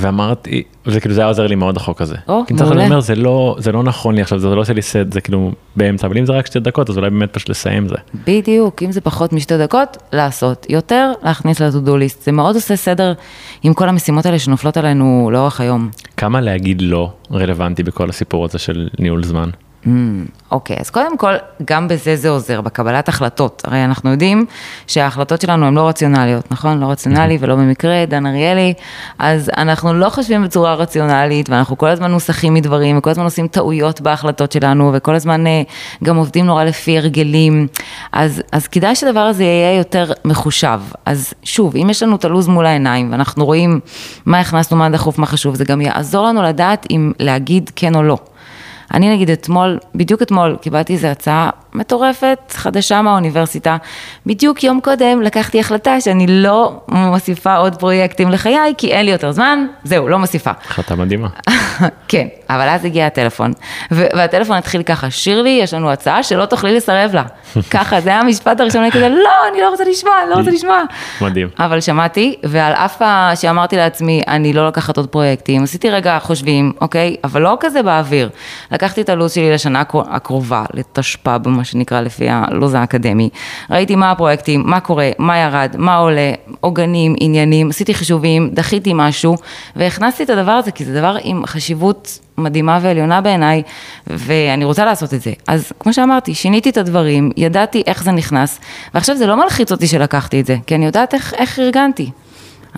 ואמרתי, וזה כאילו זה היה עוזר לי מאוד החוק הזה. או, כי מעולה. אני אומר, זה לא, זה לא נכון לי עכשיו, זה לא עושה לי סט, זה כאילו באמצע, אבל אם זה רק שתי דקות, אז אולי באמת פשוט לסיים זה. בדיוק, אם זה פחות משתי דקות, לעשות. יותר, להכניס ל-to-do list. זה מאוד עושה סדר עם כל המשימות האלה שנופלות עלינו לאורך היום. כמה להגיד לא רלוונטי בכל הסיפור הזה של ניהול זמן? Mm, אוקיי, אז קודם כל, גם בזה זה עוזר, בקבלת החלטות. הרי אנחנו יודעים שההחלטות שלנו הן לא רציונליות, נכון? לא רציונלי ולא במקרה, דן אריאלי. אז אנחנו לא חושבים בצורה רציונלית, ואנחנו כל הזמן נוסחים מדברים, וכל הזמן עושים טעויות בהחלטות שלנו, וכל הזמן אה, גם עובדים נורא לפי הרגלים. אז, אז כדאי שהדבר הזה יהיה יותר מחושב. אז שוב, אם יש לנו את הלו"ז מול העיניים, ואנחנו רואים מה הכנסנו, מה דחוף, מה חשוב, זה גם יעזור לנו לדעת אם להגיד כן או לא. אני נגיד אתמול, בדיוק אתמול, קיבלתי איזו הצעה מטורפת, חדשה מהאוניברסיטה. בדיוק יום קודם לקחתי החלטה שאני לא מוסיפה עוד פרויקטים לחיי, כי אין לי יותר זמן, זהו, לא מוסיפה. החלטה מדהימה. כן, אבל אז הגיע הטלפון, והטלפון התחיל ככה, שירלי, יש לנו הצעה שלא תוכלי לסרב לה. ככה, זה היה המשפט הראשון, אני כזה, לא, אני לא רוצה לשמוע, אני לא רוצה לשמוע. מדהים. אבל שמעתי, ועל אף שאמרתי לעצמי, אני לא לוקחת עוד פרויקטים, עשיתי רגע חושבים, אוקיי? אבל לא כזה באוויר. לקחתי את הלו"ז שלי לשנה הקר- הקרובה, לתשפ"ב, מה שנקרא, לפי הלו"ז האקדמי. ראיתי מה הפרויקטים, מה קורה, מה ירד, מה עולה, עוגנים, עניינים, עשיתי חישובים, דחיתי משהו, והכנסתי את הדבר הזה, כי זה דבר עם חשיבות מדהימה ועליונה בעיניי, ואני רוצה לעשות את זה. אז כמו שאמרתי, שיניתי את הדברים, ידעתי איך זה נכנס, ועכשיו זה לא מלחיץ אותי שלקחתי את זה, כי אני יודעת איך, איך ארגנתי.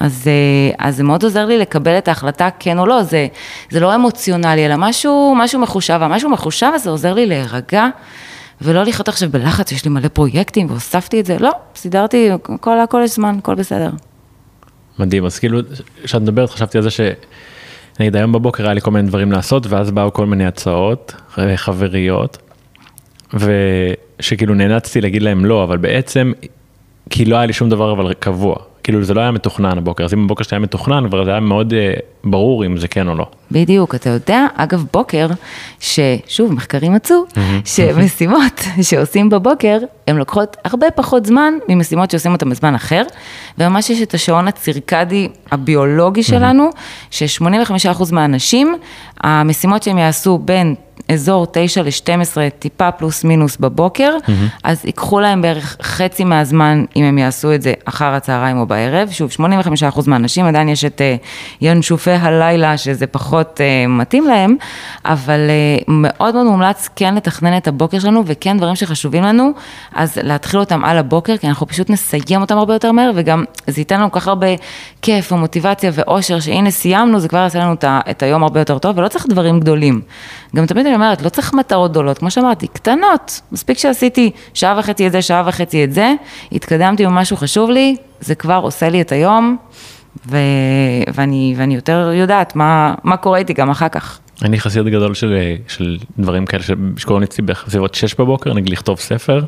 אז, אה, אז זה מאוד עוזר לי לקבל את ההחלטה כן או לא, זה, זה לא אמוציונלי, אלא משהו, משהו מחושב, והמשהו מחושב הזה עוזר לי להירגע, ולא לחיות עכשיו בלחץ, יש לי מלא פרויקטים והוספתי את זה, לא, סידרתי, כל, הכל יש זמן, הכל בסדר. מדהים, אז כאילו, כשאת מדברת חשבתי על זה ש... נגיד היום בבוקר היה לי כל מיני דברים לעשות, ואז באו כל מיני הצעות אה, חבריות, ושכאילו נאלצתי להגיד להם לא, אבל בעצם, כי לא היה לי שום דבר אבל קבוע. כאילו זה לא היה מתוכנן הבוקר, אז אם הבוקר שלי היה מתוכנן, כבר זה היה מאוד אה, ברור אם זה כן או לא. בדיוק, אתה יודע, אגב בוקר, ששוב, מחקרים מצאו, שמשימות שעושים בבוקר, הן לוקחות הרבה פחות זמן ממשימות שעושים אותן בזמן אחר, וממש יש את השעון הצירקדי הביולוגי שלנו, ש-85% מהאנשים, המשימות שהם יעשו בין אזור 9 ל-12, טיפה פלוס מינוס בבוקר, אז ייקחו להם בערך חצי מהזמן אם הם יעשו את זה אחר הצהריים או בערב. שוב, 85% מהאנשים, עדיין יש את אה, ינשופי הלילה, שזה פחות אה, מתאים להם, אבל אה, מאוד מאוד מומלץ כן לתכנן את הבוקר שלנו, וכן דברים שחשובים לנו, אז להתחיל אותם על הבוקר, כי אנחנו פשוט נסיים אותם הרבה יותר מהר, וגם זה ייתן לנו כל כך הרבה כיף ומוטיבציה ואושר, שהנה סיימנו, זה כבר יעשה לנו את ה- את היום הרבה יותר טוב, ולא צריך דברים גדולים. גם תמיד אני אומרת, לא צריך מטרות גדולות, כמו שאמרתי, קטנות. מספיק שעשיתי שעה וחצי את זה, שעה וחצי את זה, התקדמתי במשהו חשוב לי, זה כבר עושה לי את היום, ו... ואני, ואני יותר יודעת מה, מה קורה איתי גם אחר כך. אני חסיד גדול של, של דברים כאלה ש- שקורים אצלי בסביבות 6 בבוקר, נגיד לכתוב ספר.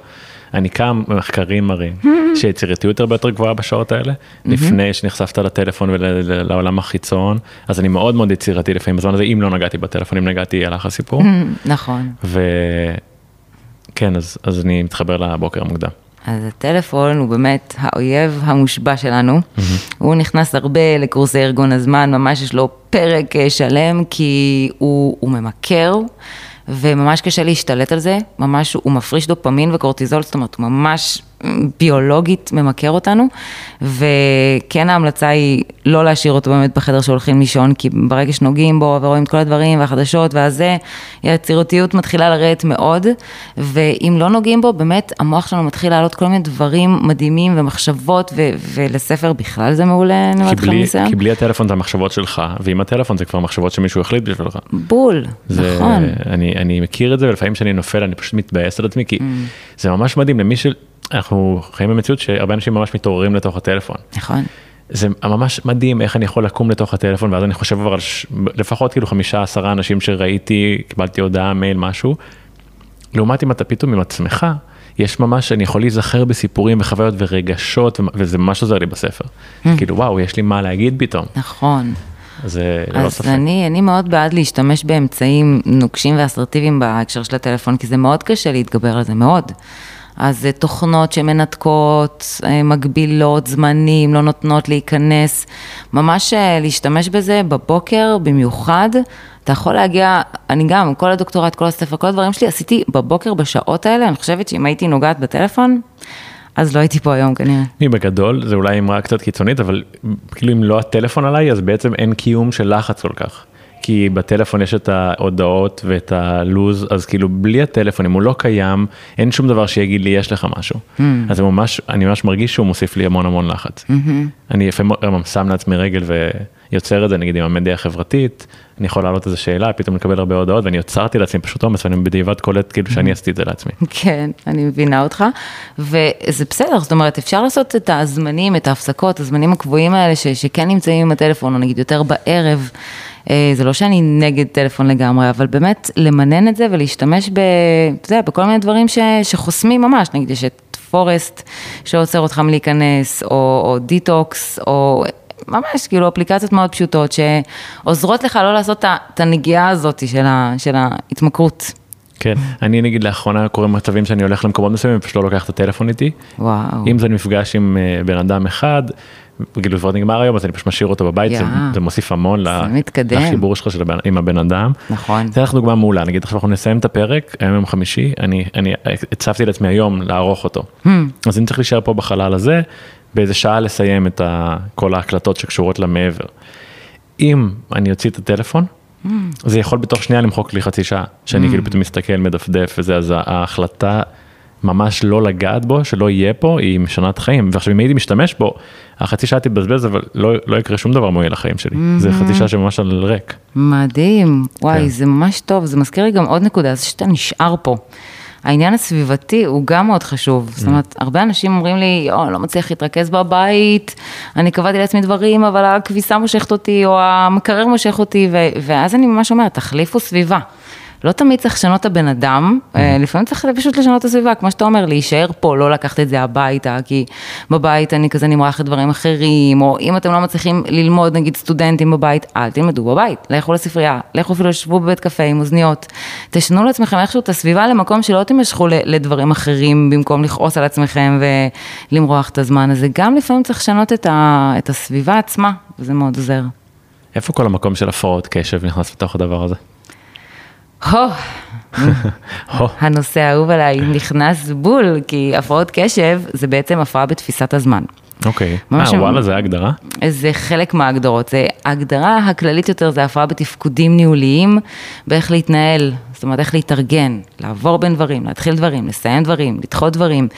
אני קם, מחקרים מראים שיצירתיות הרבה יותר גבוהה בשעות האלה, לפני שנחשפת לטלפון ולעולם החיצון, אז אני מאוד מאוד יצירתי לפעמים בזמן הזה, אם לא נגעתי בטלפון, אם נגעתי הלך הסיפור. נכון. וכן, אז, אז אני מתחבר לבוקר המוקדם. אז הטלפון הוא באמת האויב המושבע שלנו. הוא נכנס הרבה לקורסי ארגון הזמן, ממש יש לו פרק אה, שלם, כי הוא, הוא ממכר, וממש קשה להשתלט על זה, ממש הוא מפריש דופמין וקורטיזול, זאת אומרת, הוא ממש ביולוגית ממכר אותנו, וכן ההמלצה היא לא להשאיר אותו באמת בחדר שהולכים לישון, כי ברגע שנוגעים בו ורואים את כל הדברים והחדשות והזה, היצירתיות מתחילה לרדת מאוד, ואם לא נוגעים בו, באמת המוח שלנו מתחיל לעלות כל מיני דברים מדהימים ומחשבות, ו- ולספר בכלל זה מעולה, אני אומרת לך מניסיון. כי בלי הטלפון זה המחשבות שלך, ועם הטלפון זה כבר מחשבות שמישהו החליט בשבילך. בול, זה, נכון. אני, אני מכיר את זה, ולפעמים כשאני נופל אני פשוט מתבאס על עצמי, כי זה ממש מדהים למי ש... אנחנו חיים במציאות שהרבה אנשים ממש מתעוררים לתוך הטלפון. נכון. זה ממש מדהים איך אני יכול לקום לתוך הטלפון, ואז אני חושב כבר על ש... לפחות כאילו חמישה עשרה אנשים שראיתי, קיבלתי הודעה, מייל, משהו. לעומת אם אתה פתאום עם עצמך, יש ממש, אני יכול להיזכר בסיפורים וחוויות ורגשות, וזה ממש עוזר לי בספר. כאילו, וואו, יש לי מה להגיד פתאום. נכון. זה ללא אז ספק. אני, אני מאוד בעד להשתמש באמצעים נוקשים ואסרטיביים בהקשר של הטלפון, כי זה מאוד קשה להתגבר על זה, מאוד. אז זה תוכנות שמנתקות, אה, מגבילות, זמנים, לא נותנות להיכנס. ממש אה, להשתמש בזה בבוקר במיוחד. אתה יכול להגיע, אני גם, כל הדוקטורט, כל הספר, כל הדברים שלי, עשיתי בבוקר בשעות האלה, אני חושבת שאם הייתי נוגעת בטלפון, אז לא הייתי פה היום כנראה. אני בגדול, זה אולי אמרה קצת קיצונית, אבל כאילו אם לא הטלפון עליי, אז בעצם אין קיום של לחץ כל כך. כי בטלפון יש את ההודעות ואת הלוז, אז כאילו בלי הטלפון, אם הוא לא קיים, אין שום דבר שיגיד לי, יש לך משהו. Hmm. אז ממש, אני ממש מרגיש שהוא מוסיף לי המון המון לחץ. אני לפעמים שם לעצמי רגל ויוצר את זה, נגיד עם המדיה החברתית, אני יכול להעלות איזה שאלה, פתאום לקבל הרבה הודעות, ואני יוצרתי לעצמי פשוט עומס, ואני בדיעבד קולט כאילו שאני עשיתי את זה לעצמי. כן, אני מבינה אותך, וזה בסדר, זאת אומרת, אפשר לעשות את הזמנים, את ההפסקות, הזמנים הקבועים האלה ש, שכן נמצאים עם הטלפון, או נגיד יותר בערב, זה לא שאני נגד טלפון לגמרי, אבל באמת למנן את זה ולהשתמש ב, אתה יודע, בכל מיני דברים ש, שחוסמים ממש, נגיד יש את פורסט שעוצר אותך מלהיכנס, או, או דיטוקס, או... ממש כאילו אפליקציות מאוד פשוטות שעוזרות לך לא לעשות את הנגיעה הזאת של, ה, של ההתמכרות. כן, אני נגיד לאחרונה קורה מצבים שאני הולך למקומות מסוימים, פשוט לא לוקח את הטלפון איתי. וואו. אם זה מפגש עם אה, בן אדם אחד, כאילו כבר נגמר היום, אז אני פשוט משאיר אותו בבית, זה, יא. זה מוסיף המון זה. לחיבור שלך של הבן, עם הבן אדם. נכון. אתן לך דוגמה מעולה, נגיד עכשיו אנחנו נסיים את הפרק, היום יום חמישי, אני, אני הצבתי לעצמי היום לערוך אותו. Hmm. אז אני צריך להישאר פה בחלל הזה, באיזה שעה לסיים את ה, כל ההקלטות שקשורות למעבר. אם אני אוציא את הטלפון, Hmm. זה יכול בתוך שנייה למחוק לי חצי שעה, שאני כאילו פתאום מסתכל, מדפדף וזה, אז ההחלטה ממש לא לגעת בו, שלא יהיה פה, היא משנת חיים. ועכשיו אם הייתי משתמש בו, החצי שעה תתבזבז, אבל לא, לא יקרה שום דבר מועיל לחיים שלי. זה חצי שעה שממש על ריק. מדהים, וואי, כן. זה ממש טוב, זה מזכיר לי גם עוד נקודה, זה שאתה נשאר פה. העניין הסביבתי הוא גם מאוד חשוב, זאת אומרת, הרבה אנשים אומרים לי, יואו, לא מצליח להתרכז בבית, אני קבעתי לעצמי דברים, אבל הכביסה מושכת אותי, או המקרר מושך אותי, ו- ואז אני ממש אומרת, תחליפו סביבה. לא תמיד צריך לשנות את הבן אדם, אה, לפעמים צריך פשוט לשנות את הסביבה, כמו שאתה אומר, להישאר פה, לא לקחת את זה הביתה, כי בבית אני כזה נמרח לדברים אחרים, או אם אתם לא מצליחים ללמוד, נגיד סטודנטים בבית, אל תלמדו בבית, לכו לספרייה, לכו אפילו לשבו בבית קפה עם אוזניות, תשנו לעצמכם איכשהו את הסביבה למקום שלא תימשכו לדברים אחרים, במקום לכעוס על עצמכם ולמרוח את הזמן הזה, גם לפעמים צריך לשנות את, ה- את הסביבה עצמה, וזה מאוד עוזר. איפה כל המקום של הפרעות קשב נכנס לתוך הדבר הזה? הו, הנושא האהוב עליי נכנס בול, כי הפרעות קשב זה בעצם הפרעה בתפיסת הזמן. אוקיי. ממש אה, וואלה, זה ההגדרה? זה חלק מההגדרות, זה, ההגדרה הכללית יותר זה הפרעה בתפקודים ניהוליים, באיך להתנהל, זאת אומרת איך להתארגן, לעבור בין דברים, להתחיל דברים, לסיים דברים, לדחות דברים,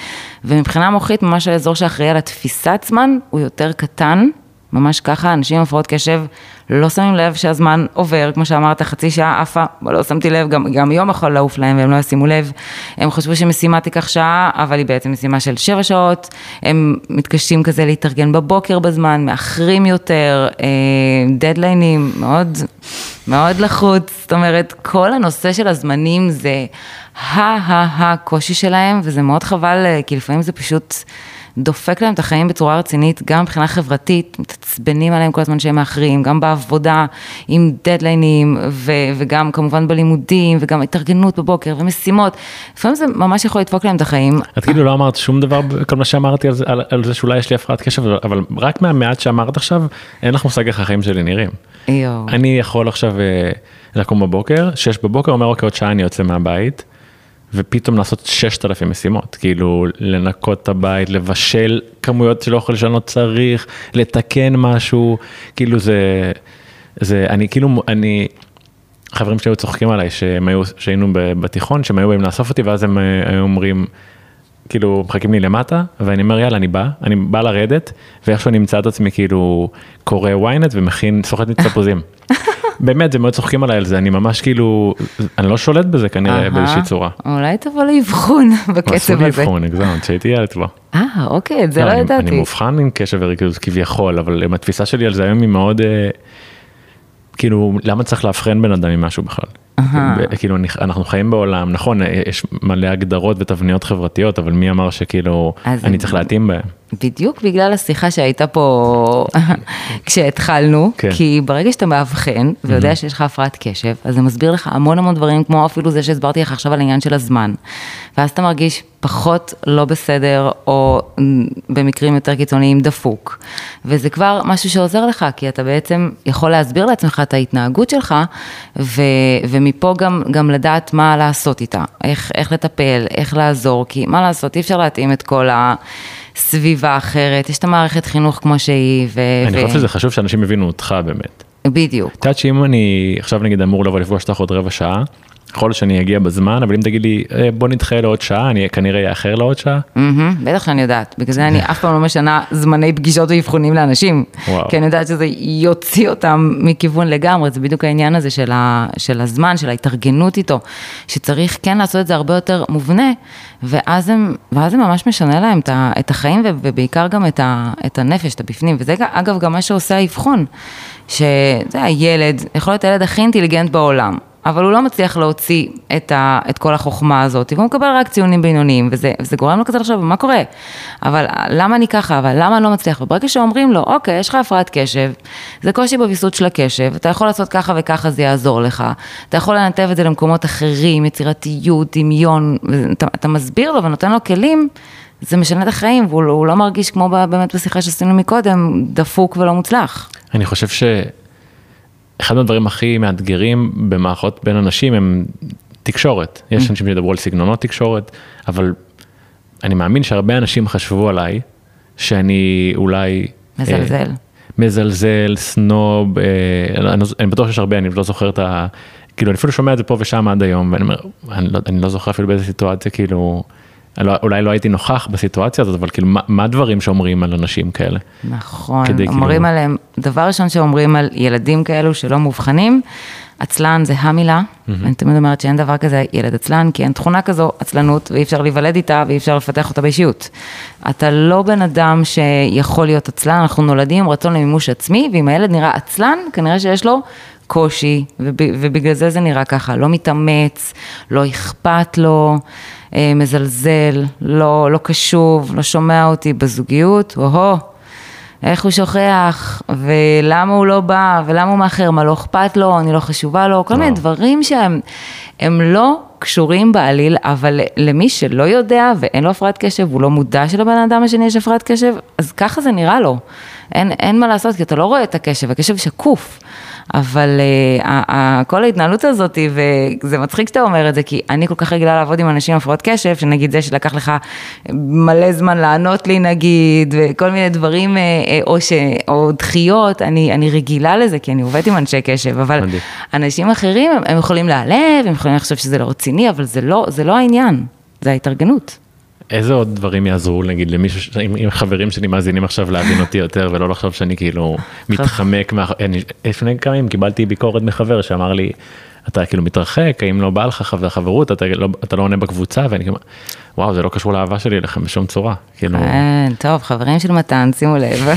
ומבחינה מוחית ממש האזור שאחראי על התפיסת זמן הוא יותר קטן, ממש ככה, אנשים עם הפרעות קשב לא שמים לב שהזמן עובר, כמו שאמרת, חצי שעה עפה, לא שמתי לב, גם, גם יום יכול לעוף להם והם לא ישימו לב. הם חשבו שמשימה תיקח שעה, אבל היא בעצם משימה של שבע שעות, הם מתקשים כזה להתארגן בבוקר בזמן, מאחרים יותר, אה, דדליינים, מאוד, מאוד לחוץ, זאת אומרת, כל הנושא של הזמנים זה ה-ה-הקושי שלהם, וזה מאוד חבל, אה, כי לפעמים זה פשוט... דופק להם את החיים בצורה רצינית, גם מבחינה חברתית, מתעצבנים עליהם כל הזמן שהם מאחרים, גם בעבודה עם דדליינים, ו- וגם כמובן בלימודים, וגם התארגנות בבוקר ומשימות. לפעמים זה ממש יכול לדפוק להם את החיים. את כאילו לא אמרת שום דבר בכל מה שאמרתי על זה, על, על זה שאולי יש לי הפרעת קשב, אבל- אבל רק מהמעט שאמרת עכשיו, אין לך מושג איך החיים שלי נראים. יואו. אני יכול עכשיו אה, לקום בבוקר, שש בבוקר, אומר אוקיי, עוד שעה אני יוצא מהבית, ופתאום לעשות ששת אלפים משימות, כאילו לנקות את הבית, לבשל כמויות שלא יכול לשנות צריך, לתקן משהו, כאילו זה, זה, אני כאילו, אני, חברים שלי היו צוחקים עליי שהם היו, שהיינו בתיכון, שהם היו באים לאסוף אותי, ואז הם אה, היו אומרים, כאילו מחכים לי למטה, ואני אומר יאללה אני בא, אני בא לרדת, ואיכשהו אני אמצא את עצמי כאילו קורא ynet ומכין, סוחט מתפוזים. באמת, זה מאוד צוחקים עליי על זה, אני ממש כאילו, אני לא שולט בזה כנראה. באיזושהי צורה. אולי תבוא לאבחון עשו בקצב לי הזה. אבחון, הגזמת, שהייתי ילד כבר. אה, אוקיי, את זה לא אני- אני ידעתי. מאובחן עם קשב וריכוז כביכול, אבל עם התפיסה שלי על זה היום היא מאוד, אה, כאילו, למה צריך לאבחן בן אדם עם משהו בכלל? כאילו אנחנו חיים בעולם, נכון, יש מלא הגדרות ותבניות חברתיות, אבל מי אמר שכאילו אני צריך להתאים בהם? בדיוק בגלל השיחה שהייתה פה כשהתחלנו, כן. כי ברגע שאתה מאבחן ויודע שיש לך הפרעת קשב, אז זה מסביר לך המון המון דברים, כמו אפילו זה שהסברתי לך עכשיו על העניין של הזמן. ואז אתה מרגיש פחות לא בסדר, או במקרים יותר קיצוניים דפוק. וזה כבר משהו שעוזר לך, כי אתה בעצם יכול להסביר לעצמך את ההתנהגות שלך, ו, ומפה גם, גם לדעת מה לעשות איתה, איך, איך לטפל, איך לעזור, כי מה לעשות, אי אפשר להתאים את כל ה... סביבה אחרת, יש את המערכת חינוך כמו שהיא, ו... אני ו- חושב שזה חשוב שאנשים יבינו אותך באמת. בדיוק. את יודעת שאם אני עכשיו נגיד אמור לבוא לפגוש אותך עוד רבע שעה, יכול להיות שאני אגיע בזמן, אבל אם תגיד לי "אה, בוא נדחה לעוד שעה, אני כנראה אאחר לעוד שעה. בטח שאני יודעת, בגלל זה אני אף פעם לא משנה זמני פגישות ואבחונים לאנשים. כי אני יודעת שזה יוציא אותם מכיוון לגמרי, זה בדיוק העניין הזה של, ה, של הזמן, של ההתארגנות איתו, שצריך כן לעשות את זה הרבה יותר מובנה, ואז, הם, ואז זה ממש משנה להם את, ה, את החיים ובעיקר גם את, ה, את הנפש, את הבפנים, וזה אגב גם מה שעושה האבחון, שזה הילד, יכול להיות הילד הכי אינטליגנט בעולם. אבל הוא לא מצליח להוציא את, ה, את כל החוכמה הזאת, והוא מקבל רק ציונים בינוניים, וזה, וזה גורם לו כזה לחשוב, מה קורה? אבל למה אני ככה? אבל למה אני לא מצליח? וברגע שאומרים לו, אוקיי, יש לך הפרעת קשב, זה קושי בוויסות של הקשב, אתה יכול לעשות ככה וככה, זה יעזור לך. אתה יכול לנתב את זה למקומות אחרים, יצירתיות, דמיון, ואתה, אתה מסביר לו ונותן לו כלים, זה משנה את החיים, והוא לא- לא מרגיש כמו באמת בשיחה שעשינו מקודם, דפוק ולא מוצלח. אני חושב שאחד מהדברים הכי מאתגרים במערכות בין אנשים הם תקשורת. Mm. יש אנשים שידברו על סגנונות תקשורת, אבל אני מאמין שהרבה אנשים חשבו עליי שאני אולי... מזלזל. אה, מזלזל, סנוב, אה, אני, לא- אני בטוח שיש הרבה, אני לא זוכר את ה... כאילו, אני אפילו שומע את זה פה ושם עד היום, ואני אומר, אני לא, אני לא זוכר אפילו באיזה סיטואציה, כאילו, אולי לא הייתי נוכח בסיטואציה הזאת, אבל כאילו, מה, מה הדברים שאומרים על אנשים כאלה? נכון, כדי אומרים כאילו- עליהם, דבר ראשון שאומרים על ילדים כאלו שלא מאובחנים, עצלן זה המילה, אני תמיד אומרת שאין דבר כזה ילד עצלן, כי אין תכונה כזו, עצלנות, ואי אפשר להיוולד איתה ואי אפשר לפתח אותה באישיות. אתה לא בן אדם שיכול להיות עצלן, אנחנו נולדים עם רצון למימוש עצמי, ואם הילד נראה עצלן, כנראה שיש לו קושי, וב, ובגלל זה זה נראה ככה, לא מתאמץ, לא אכפת לו, אה, מזלזל, לא, לא קשוב, לא שומע אותי בזוגיות, או-הו. איך הוא שוכח, ולמה הוא לא בא, ולמה הוא מאחר, מה לא אכפת לו, אני לא חשובה לו, כל מיני וואו. דברים שהם הם לא קשורים בעליל, אבל למי שלא יודע ואין לו הפרעת קשב, הוא לא מודע שלבן אדם השני יש הפרעת קשב, אז ככה זה נראה לו. אין, אין מה לעשות, כי אתה לא רואה את הקשב, הקשב שקוף. אבל uh, ה- כל ההתנהלות הזאת, וזה מצחיק שאתה אומר את זה, כי אני כל כך רגילה לעבוד עם אנשים עם הפרעות קשב, שנגיד זה שלקח לך מלא זמן לענות לי נגיד, וכל מיני דברים, אה, או, ש, או דחיות, אני, אני רגילה לזה, כי אני עובדת עם אנשי קשב, אבל מדהים. אנשים אחרים, הם, הם יכולים להיעלב, הם יכולים לחשוב שזה לא רציני, אבל זה לא, זה לא העניין, זה ההתארגנות. איזה עוד דברים יעזרו נגיד למישהו, ש- אם, אם חברים שלי מאזינים עכשיו להבין אותי יותר ולא לחשוב שאני כאילו מתחמק, מה, אני, לפני כמה ימים קיבלתי ביקורת מחבר שאמר לי, אתה כאילו מתרחק, האם לא בא לך חבר חברות, אתה לא, אתה לא עונה בקבוצה, ואני כאילו, וואו זה לא קשור לאהבה שלי אליכם בשום צורה, כאילו, כן, טוב, חברים של מתן, שימו לב.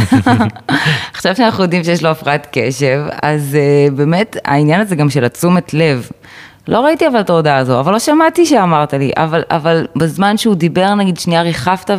עכשיו שאנחנו יודעים שיש לו הפרעת קשב, אז uh, באמת העניין הזה גם של התשומת לב. לא ראיתי אבל את ההודעה הזו, אבל לא שמעתי שאמרת לי, אבל, אבל בזמן שהוא דיבר, נגיד שנייה ריחפת,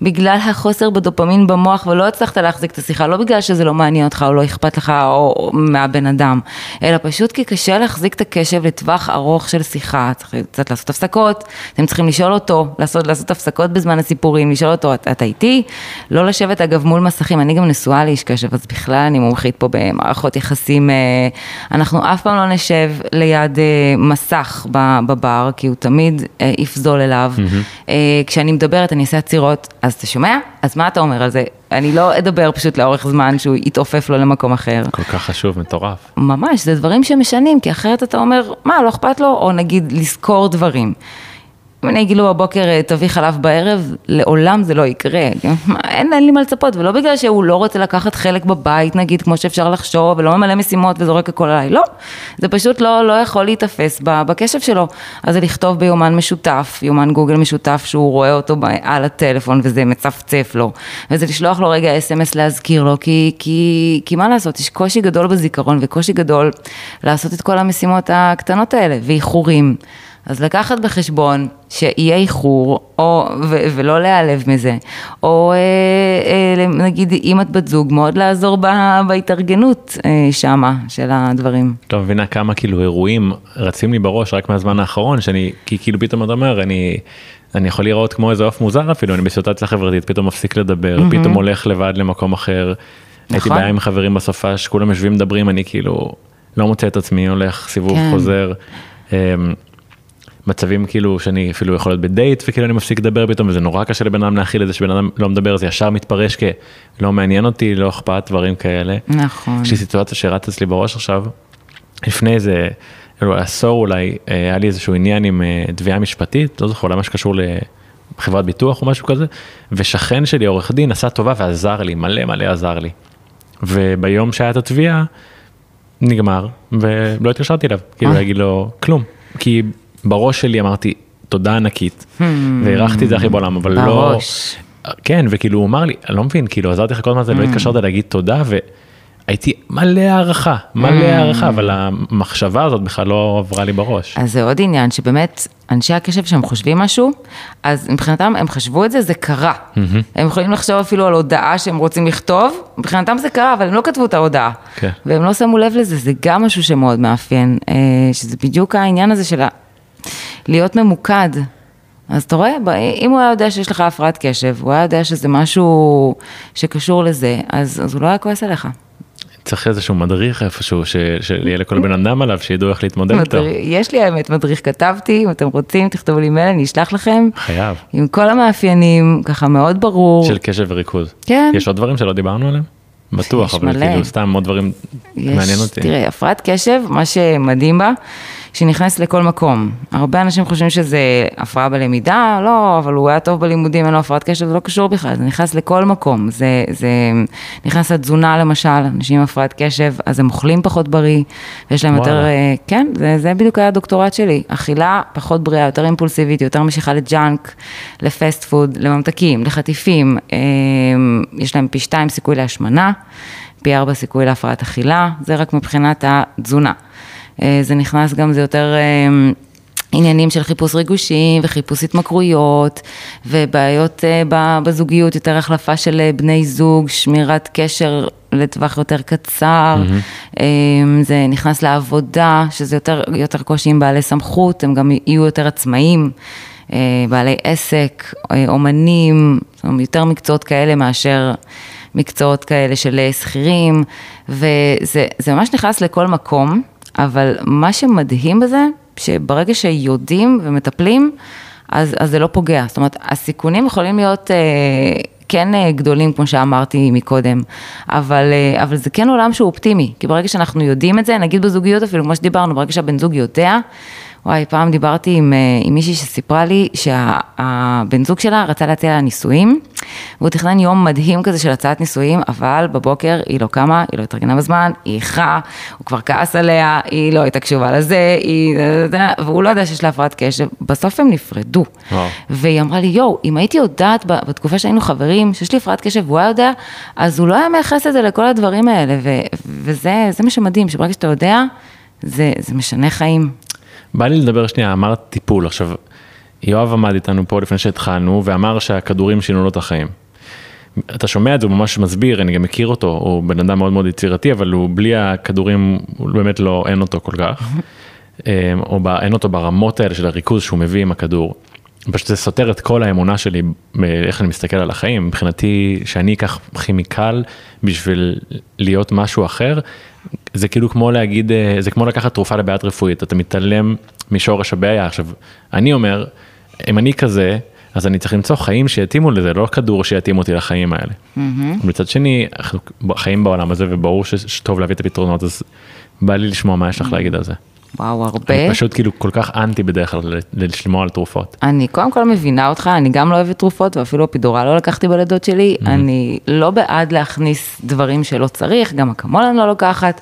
ובגלל החוסר בדופמין במוח, ולא הצלחת להחזיק את השיחה, לא בגלל שזה לא מעניין אותך, או לא אכפת לך, או, או מהבן אדם, אלא פשוט כי קשה להחזיק את הקשב לטווח ארוך של שיחה, צריך קצת לעשות הפסקות, אתם צריכים לשאול אותו, לעשות, לעשות הפסקות בזמן הסיפורים, לשאול אותו, "את- אתה איתי? לא לשבת אגב מול מסכים, אני גם נשואה לאיש קשב, אז בכלל אני מומחית פה במערכות יחסים, אה, אנחנו אף פעם לא נשב ליד אה, מסך בבר, כי הוא תמיד אה, יפזול אליו. אה, כשאני מדברת, אני אעשה עצירות, אז אתה שומע? אז מה אתה אומר על זה? אני לא אדבר פשוט לאורך זמן שהוא יתעופף לו למקום אחר. כל כך חשוב, מטורף. ממש, זה דברים שמשנים, כי אחרת אתה אומר, מה, לא אכפת לו? או נגיד, לזכור דברים. אם אני אגיד לו בבוקר, אה, תביא חלב בערב, לעולם זה לא יקרה. אין, אין לי מה לצפות, ולא בגלל שהוא לא רוצה לקחת חלק בבית, נגיד, כמו שאפשר לחשוב, ולא ממלא משימות וזורק הכל עליי, לא. זה פשוט לא, לא יכול להיתפס בקשב שלו. אז זה לכתוב ביומן משותף, יומן גוגל משותף, שהוא רואה אותו על הטלפון וזה מצפצף לו. וזה לשלוח לו רגע אס.אם.אס להזכיר לו, כי, כי, כי מה לעשות, יש קושי גדול בזיכרון וקושי גדול לעשות את כל המשימות הקטנות האלה, ואיחורים. אז לקחת בחשבון שיהיה איחור, או, ו, ולא להיעלב מזה, או אה, אה, נגיד אם את בת זוג, מאוד לעזור ב, בהתארגנות אה, שמה של הדברים. לא מבינה כמה כאילו אירועים רצים לי בראש רק מהזמן האחרון, שאני, כי כאילו פתאום אתה אומר, אני... אני יכול לראות כמו איזה עוף מוזר אפילו, אני בסיטואציה חברתית, פתאום מפסיק לדבר, mm-hmm. פתאום הולך לבד למקום אחר. נכון. הייתי בעיה עם חברים בסופה, שכולם יושבים מדברים, אני כאילו לא מוצא את עצמי, הולך סיבוב כן. חוזר. מצבים כאילו שאני אפילו יכול להיות בדייט וכאילו אני מפסיק לדבר פתאום וזה נורא קשה לבן אדם להכיל את זה שבן אדם לא מדבר זה ישר מתפרש כלא מעניין אותי לא אכפת דברים כאלה. נכון. יש לי סיטואציה שרץ אצלי בראש עכשיו לפני איזה כאילו, עשור אולי אה, היה לי איזשהו עניין עם אה, תביעה משפטית לא זוכר למה שקשור לחברת ביטוח או משהו כזה ושכן שלי עורך דין עשה טובה ועזר לי מלא מלא עזר לי. וביום שהיה את התביעה נגמר ולא התקשרתי אליו כאילו אה. להגיד לו כלום כי בראש שלי אמרתי, תודה ענקית, hmm. והערכתי את זה הכי בעולם, אבל לא... בראש. כן, וכאילו הוא אמר לי, אני לא מבין, כאילו עזרתי לך כל הזמן, לא hmm. התקשרת להגיד תודה, והייתי מלא הערכה, מלא hmm. הערכה, אבל המחשבה הזאת בכלל לא עברה לי בראש. אז זה עוד עניין, שבאמת, אנשי הקשב שהם חושבים משהו, אז מבחינתם הם חשבו את זה, זה קרה. הם יכולים לחשוב אפילו על הודעה שהם רוצים לכתוב, מבחינתם זה קרה, אבל הם לא כתבו את ההודעה. כן. והם לא שמו לב לזה, זה גם משהו שמאוד מאפיין, אה, שזה בדיוק העניין הזה של להיות ממוקד. אז אתה רואה, אם הוא היה יודע שיש לך הפרעת קשב, הוא היה יודע שזה משהו שקשור לזה, אז, אז הוא לא היה כועס עליך. צריך איזשהו מדריך איפשהו, שיהיה לכל בן אדם עליו, שידעו איך להתמודד איתו. יש לי האמת מדריך, כתבתי, אם אתם רוצים, תכתבו לי מייל, אני אשלח לכם. חייב. עם כל המאפיינים, ככה מאוד ברור. של קשב וריכוז. כן. יש עוד דברים שלא דיברנו עליהם? בטוח, אבל מלא. כאילו סתם עוד דברים יש, מעניין אותי. תראה, הפרעת קשב, מה שמדהים בה, שנכנס לכל מקום. הרבה אנשים חושבים שזה הפרעה בלמידה, לא, אבל הוא היה טוב בלימודים, אין לו הפרעת קשב, זה לא קשור בכלל, זה נכנס לכל מקום. זה, זה נכנס לתזונה למשל, אנשים עם הפרעת קשב, אז הם אוכלים פחות בריא, ויש להם וואלה. יותר, אה, כן, זה, זה בדיוק היה הדוקטורט שלי. אכילה פחות בריאה, יותר אימפולסיבית, יותר משיכה ל junk, ל fast food, לממתקים, לחטיפים, אה, יש להם פי שתיים סיכוי להשמנה. פי ארבע סיכוי להפרעת אכילה, זה רק מבחינת התזונה. אה, זה נכנס גם, זה יותר אה, עניינים של חיפוש ריגושים וחיפוש התמכרויות ובעיות אה, בזוגיות, יותר החלפה של בני זוג, שמירת קשר לטווח יותר קצר, mm-hmm. זה נכנס לעבודה, שזה יותר, יותר קושי עם בעלי סמכות, הם גם יהיו יותר עצמאים, בעלי עסק, אומנים, יותר מקצועות כאלה מאשר מקצועות כאלה של שכירים, וזה ממש נכנס לכל מקום. אבל מה שמדהים בזה, שברגע שיודעים ומטפלים, אז, אז זה לא פוגע. זאת אומרת, הסיכונים יכולים להיות... אה, כן אה, גדולים, כמו שאמרתי מקודם, אבל, אה, אבל זה כן עולם שהוא אופטימי, כי ברגע שאנחנו יודעים את זה, נגיד בזוגיות אפילו, כמו שדיברנו, ברגע שהבן זוג יודע, וואי, פעם דיברתי עם, אה, עם מישהי שסיפרה לי שהבן זוג שלה רצה להציע לה נישואים, והוא תכנן יום מדהים כזה של הצעת נישואים, אבל בבוקר היא לא קמה, היא לא התארגנה בזמן, היא איכה, הוא כבר כעס עליה, היא לא הייתה קשובה לזה, היא... והוא לא יודע שיש לה הפרעת קשב, בסוף הם נפרדו. וואו. והיא אמרה לי, יואו, אם הייתי יודעת בתקופה שהיינו חברים, שיש לי הפרעת קשב והוא היה יודע, אז הוא לא היה מייחס את זה לכל הדברים האלה, ו, וזה מה שמדהים, שברגע שאתה יודע, זה, זה משנה חיים. בא לי לדבר שנייה, אמרת טיפול, עכשיו, יואב עמד איתנו פה לפני שהתחלנו, ואמר שהכדורים שינו לו את החיים. אתה שומע את זה, הוא ממש מסביר, אני גם מכיר אותו, הוא בן אדם מאוד מאוד יצירתי, אבל הוא בלי הכדורים, הוא באמת לא, אין אותו כל כך. אמ, או אין אותו ברמות האלה של הריכוז שהוא מביא עם הכדור. פשוט זה סותר את כל האמונה שלי באיך אני מסתכל על החיים. מבחינתי, שאני אקח כימיקל בשביל להיות משהו אחר, זה כאילו כמו להגיד, אה, זה כמו לקחת תרופה לבעיית רפואית, אתה מתעלם משורש הבעיה. עכשיו, אני אומר, אם אני כזה, אז אני צריך למצוא חיים שיתאימו לזה, לא כדור שיתאימו אותי לחיים האלה. Mm-hmm. מצד שני, אנחנו חיים בעולם הזה וברור שטוב להביא את הפתרונות, אז בא לי לשמוע מה יש לך להגיד על זה. וואו, הרבה. אני פשוט כאילו כל כך אנטי בדרך כלל לשמוע על תרופות. אני קודם כל מבינה אותך, אני גם לא אוהבת תרופות, ואפילו אפידורל לא לקחתי בלידות שלי. Mm-hmm. אני לא בעד להכניס דברים שלא צריך, גם אקמול אני לא לוקחת.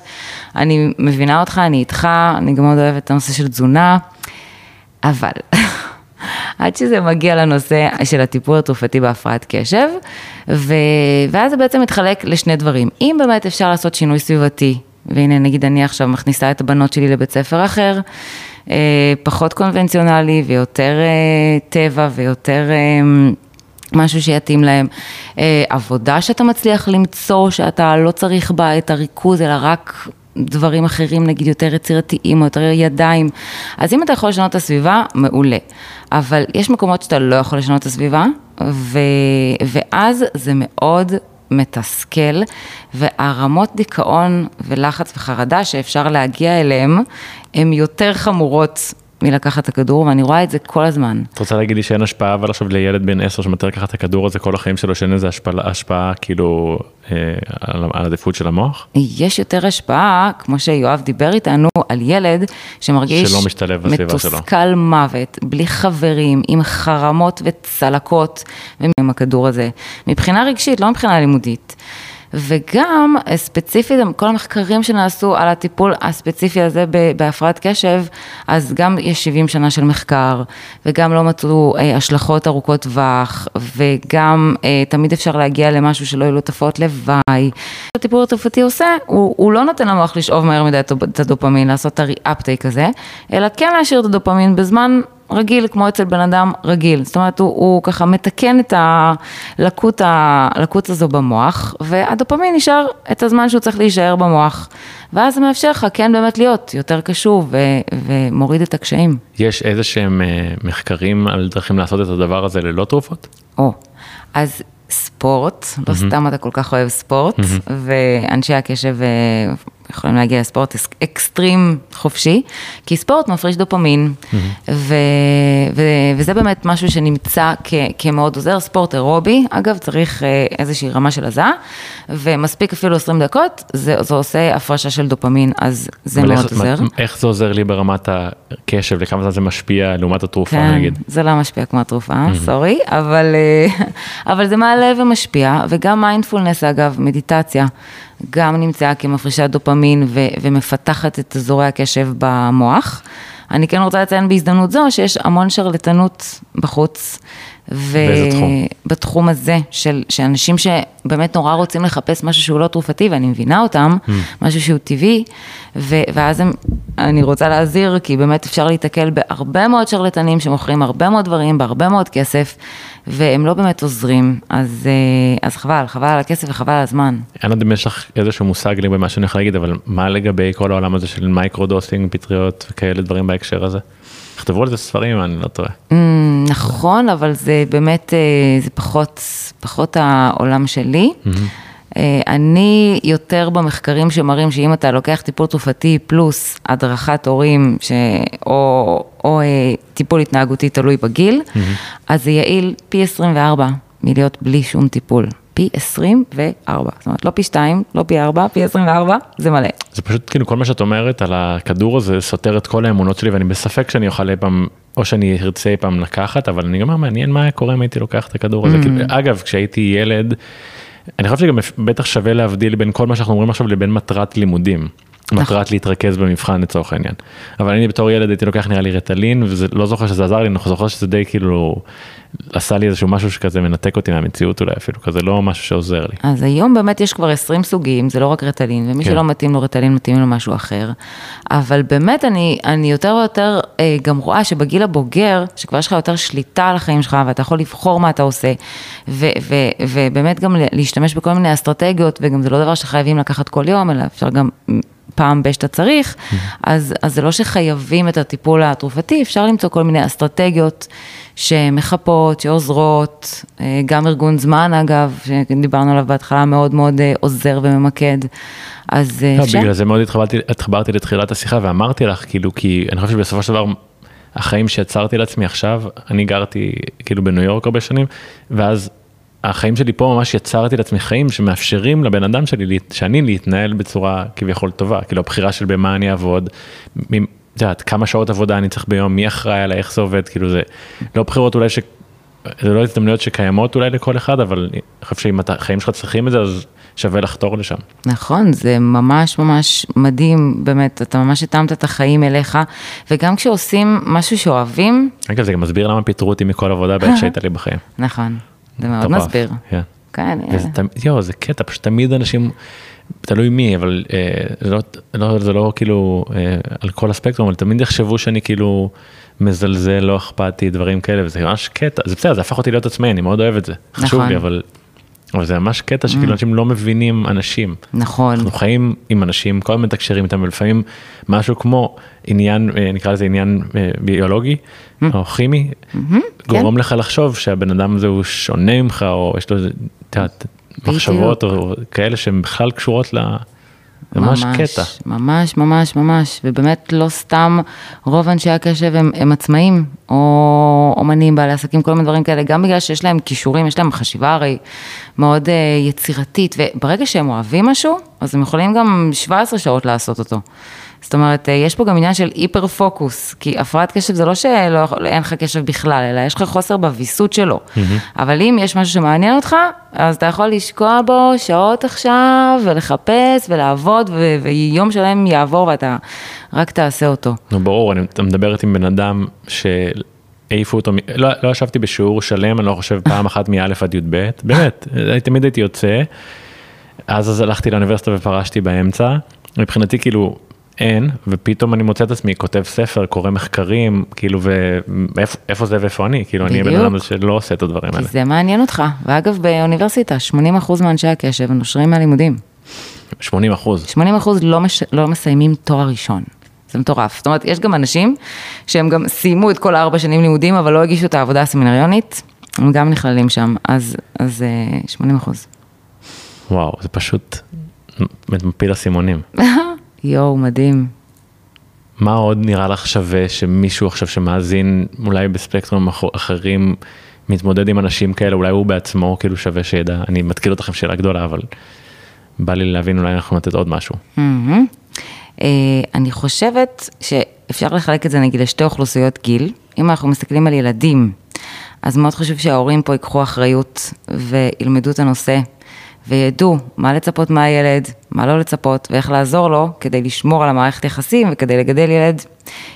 אני מבינה אותך, אני איתך, אני גם מאוד אוהבת את הנושא של תזונה, אבל עד שזה מגיע לנושא של הטיפול התרופתי בהפרעת קשב, ו... ואז זה בעצם מתחלק לשני דברים. אם באמת אפשר לעשות שינוי סביבתי, והנה נגיד אני עכשיו מכניסה את הבנות שלי לבית ספר אחר, אה, פחות קונבנציונלי ויותר אה, טבע ויותר... אה, משהו שיתאים להם, עבודה שאתה מצליח למצוא, שאתה לא צריך בה את הריכוז, אלא רק דברים אחרים, נגיד יותר יצירתיים או יותר ידיים. אז אם אתה יכול לשנות את הסביבה, מעולה. אבל יש מקומות שאתה לא יכול לשנות את הסביבה, ו... ואז זה מאוד מתסכל, והרמות דיכאון ולחץ וחרדה שאפשר להגיע אליהם, הן יותר חמורות מלקחת את הכדור, ואני רואה את זה כל הזמן. את רוצה להגיד לי שאין השפעה, אבל עכשיו לילד בן 10 שמטר לקחת את הכדור הזה כל החיים שלו, שאין איזה השפעה, השפעה כאילו אה, על, על עדיפות של המוח? יש יותר השפעה, כמו שיואב דיבר איתנו, על ילד שמרגיש... שלא משתלב בסביבה שלו. מתוסכל מוות, בלי חברים, עם חרמות וצלקות, ועם הכדור הזה. מבחינה רגשית, לא מבחינה לימודית. וגם ספציפית, כל המחקרים שנעשו על הטיפול הספציפי הזה בהפרעת קשב, אז גם יש 70 שנה של מחקר, וגם לא מצאו אה, השלכות ארוכות טווח, וגם אה, תמיד אפשר להגיע למשהו שלא יהיו לו תופעות לוואי. הטיפול התרופתי עושה, הוא, הוא לא נותן למוח לשאוב מהר מדי את הדופמין, לעשות את הרי-אפטייק הזה, אלא כן להשאיר את הדופמין בזמן רגיל, כמו אצל בן אדם רגיל. זאת אומרת, הוא, הוא ככה מתקן את הלקות, הלקות הזו במוח, והדופמין נשאר את הזמן שהוא צריך להישאר במוח. ואז זה מאפשר לך כן באמת להיות יותר קשוב ו, ומוריד את הקשיים. יש איזה שהם אה, מחקרים על דרכים לעשות את הדבר הזה ללא תרופות? או, אז ספורט, mm-hmm. לא סתם אתה כל כך אוהב ספורט, mm-hmm. ואנשי הקשב אה, יכולים להגיע לספורט אקסטרים חופשי, כי ספורט מפריש דופמין, mm-hmm. ו, ו, וזה באמת משהו שנמצא כ, כמאוד עוזר, ספורט אירובי, אגב, צריך אה, איזושהי רמה של הזעה, ומספיק אפילו 20 דקות, זה, זה עושה הפרשה של דופמין, אז זה מאוד איך, עוזר. איך זה עוזר לי ברמת הקשב, לכמה זמן זה משפיע לעומת התרופה, כן, נגיד? זה לא משפיע כמו התרופה, mm-hmm. סורי, אבל, אה, אבל זה מעלה ומשפיע, וגם מיינדפולנס, אגב, מדיטציה. גם נמצאה כמפרישת דופמין ו- ומפתחת את אזורי הקשב במוח. אני כן רוצה לציין בהזדמנות זו שיש המון שרלטנות בחוץ. באיזה תחום? בתחום הזה, של, שאנשים שבאמת נורא רוצים לחפש משהו שהוא לא תרופתי, ואני מבינה אותם, mm. משהו שהוא טבעי, ו, ואז הם, אני רוצה להזהיר, כי באמת אפשר להיתקל בהרבה מאוד שרלטנים שמוכרים הרבה מאוד דברים, בהרבה מאוד כסף, והם לא באמת עוזרים, אז, אה, אז חבל, חבל על הכסף וחבל על הזמן. לא יודע אם יש לך איזשהו מושג לגבי מה שאני יכול להגיד, אבל מה לגבי כל העולם הזה של microdosing, פטריות וכאלה דברים בהקשר הזה? נכתבו על זה ספרים, אני לא טועה. Mm, נכון, אבל זה באמת, אה, זה פחות, פחות העולם שלי. אה, אני יותר במחקרים שמראים שאם אתה לוקח טיפול תרופתי פלוס הדרכת הורים ש... או, או אה, טיפול התנהגותי תלוי בגיל, אז זה יעיל פי 24 מלהיות בלי שום טיפול. פי 24, זאת אומרת לא פי 2, לא פי 4, פי 24, זה מלא. זה פשוט כאילו כל מה שאת אומרת על הכדור הזה סותר את כל האמונות שלי ואני בספק שאני אוכל אי פעם, או שאני ארצה אי פעם לקחת, אבל אני אומר מעניין מה היה קורה אם הייתי לוקח את הכדור הזה. Mm. כאילו, אגב, כשהייתי ילד, אני חושב שגם בטח שווה להבדיל בין כל מה שאנחנו אומרים עכשיו לבין מטרת לימודים. נכון. מטרת להתרכז במבחן לצורך העניין. אבל אני בתור ילד הייתי לוקח נראה לי רטלין ולא זוכר שזה עזר לי, אני זוכר שזה די כאילו עשה לי איזשהו משהו שכזה מנתק אותי מהמציאות אולי אפילו, כזה לא משהו שעוזר לי. אז היום באמת יש כבר 20 סוגים, זה לא רק רטלין, ומי כן. שלא מתאים לו רטלין מתאים לו משהו אחר. אבל באמת אני, אני יותר ויותר אה, גם רואה שבגיל הבוגר, שכבר יש לך יותר שליטה על החיים שלך ואתה יכול לבחור מה אתה עושה, ו, ו, ובאמת גם להשתמש בכל מיני אסטרטגיות, וגם זה לא דבר שחייבים לקחת כל יום, אלא אפשר גם פעם ב- שאתה צריך. אז, אז זה לא שחייבים את הטיפול התרופתי, אפשר למצוא כל מיני אסטרטגיות שמחפות, שעוזרות, אה, גם ארגון זמן אגב, שדיברנו עליו בהתחלה, מאוד מאוד אה, עוזר וממקד, אז אה, לא, אפשר. בגלל זה מאוד התחברתי, התחברתי לתחילת השיחה ואמרתי לך, כאילו, כי אני חושב שבסופו של דבר, החיים שיצרתי לעצמי עכשיו, אני גרתי כאילו בניו יורק הרבה שנים, ואז החיים שלי פה ממש יצרתי לעצמי חיים שמאפשרים לבן אדם שלי, שאני להתנהל בצורה כביכול טובה, כאילו הבחירה של במה אני אעבוד, את יודעת, כמה שעות עבודה אני צריך ביום, מי אחראי עליי, איך זה עובד, כאילו זה לא בחירות אולי ש... זה לא הזדמנויות שקיימות אולי לכל אחד, אבל אני חושב שאם החיים שלך צריכים את זה, אז שווה לחתור לשם. נכון, זה ממש ממש מדהים, באמת, אתה ממש התאמת את החיים אליך, וגם כשעושים משהו שאוהבים, אגב, זה גם מסביר למה פיטרו אותי מכל עבודה בעת שהייתה לי בחיים. נכון, זה מאוד מסביר. כן. כן, יואו, זה קטע, פשוט תמיד אנשים, תלוי מי, אבל אה, זה, לא, לא, זה לא כאילו אה, על כל הספקטרום, אבל תמיד יחשבו שאני כאילו מזלזל, לא אכפתי, דברים כאלה, וזה ממש קטע, זה בסדר, זה הפך אותי להיות עצמאי, אני מאוד אוהב את זה, חשוב נכון. לי, אבל, אבל זה ממש קטע שכאילו אנשים לא מבינים אנשים. נכון, אנחנו חיים עם אנשים, כל הזמן מתקשרים איתם, ולפעמים משהו כמו עניין, אה, נקרא לזה עניין אה, ביולוגי או כימי, גורם לך לחשוב שהבן אדם הזה הוא שונה ממך, או יש לו מחשבות או כאלה שהן בכלל קשורות ל... זה ממש קטע. ממש, ממש, ממש, ובאמת לא סתם רוב אנשי הקשב הם, הם עצמאים, או אומנים, בעלי עסקים, כל מיני דברים כאלה, גם בגלל שיש להם כישורים, יש להם חשיבה הרי מאוד uh, יצירתית, וברגע שהם אוהבים משהו, אז הם יכולים גם 17 שעות לעשות אותו. זאת אומרת, אה, יש פה גם עניין של היפר פוקוס, כי הפרעת קשב זה לא שאין לך קשב בכלל, אלא יש לך חוסר בוויסות שלו. אבל אם יש משהו שמעניין אותך, אז אתה יכול לשקוע בו שעות עכשיו, ולחפש, ולעבוד, ו- ויום שלם יעבור ואתה רק תעשה אותו. נו ברור, אני, מדברת עם בן אדם שהעיפו אותו, מ- לא, לא ישבתי בשיעור שלם, אני לא חושב פעם אחת מא' עד י"ב, באמת, אני תמיד הייתי יוצא, אז אז הלכתי לאוניברסיטה ופרשתי באמצע, מבחינתי כאילו אין, ופתאום אני מוצא את עצמי כותב ספר, קורא מחקרים, כאילו ואיפה איפה זה ואיפה אני, כאילו אני הבן בדיוק. אדם שלא עושה את הדברים כי האלה. זה מעניין אותך. ואגב, באוניברסיטה, 80% מאנשי הקשב נושרים מהלימודים. 80 אחוז. 80 אחוז לא, מש... לא מסיימים תואר ראשון. זה מטורף. זאת אומרת, יש גם אנשים שהם גם סיימו את כל הארבע שנים לימודים, אבל לא הגישו את העבודה הסמינריונית, הם גם נכללים שם, אז, אז אה, 80 אחוז. וואו, זה פשוט מפיל אסימונים. יואו, מדהים. מה עוד נראה לך שווה שמישהו עכשיו שמאזין, אולי בספקטרום אח- אחרים, מתמודד עם אנשים כאלה, אולי הוא בעצמו כאילו שווה שידע, אני מתקיל אותכם שאלה גדולה, אבל בא לי להבין אולי אנחנו לתת עוד משהו. אה, אני חושבת שאפשר לחלק את זה נגיד לשתי אוכלוסיות גיל. אם אנחנו מסתכלים על ילדים, אז מאוד חשוב שההורים פה ייקחו אחריות וילמדו את הנושא וידעו מה לצפות מהילד, מה לא לצפות ואיך לעזור לו כדי לשמור על המערכת יחסים וכדי לגדל ילד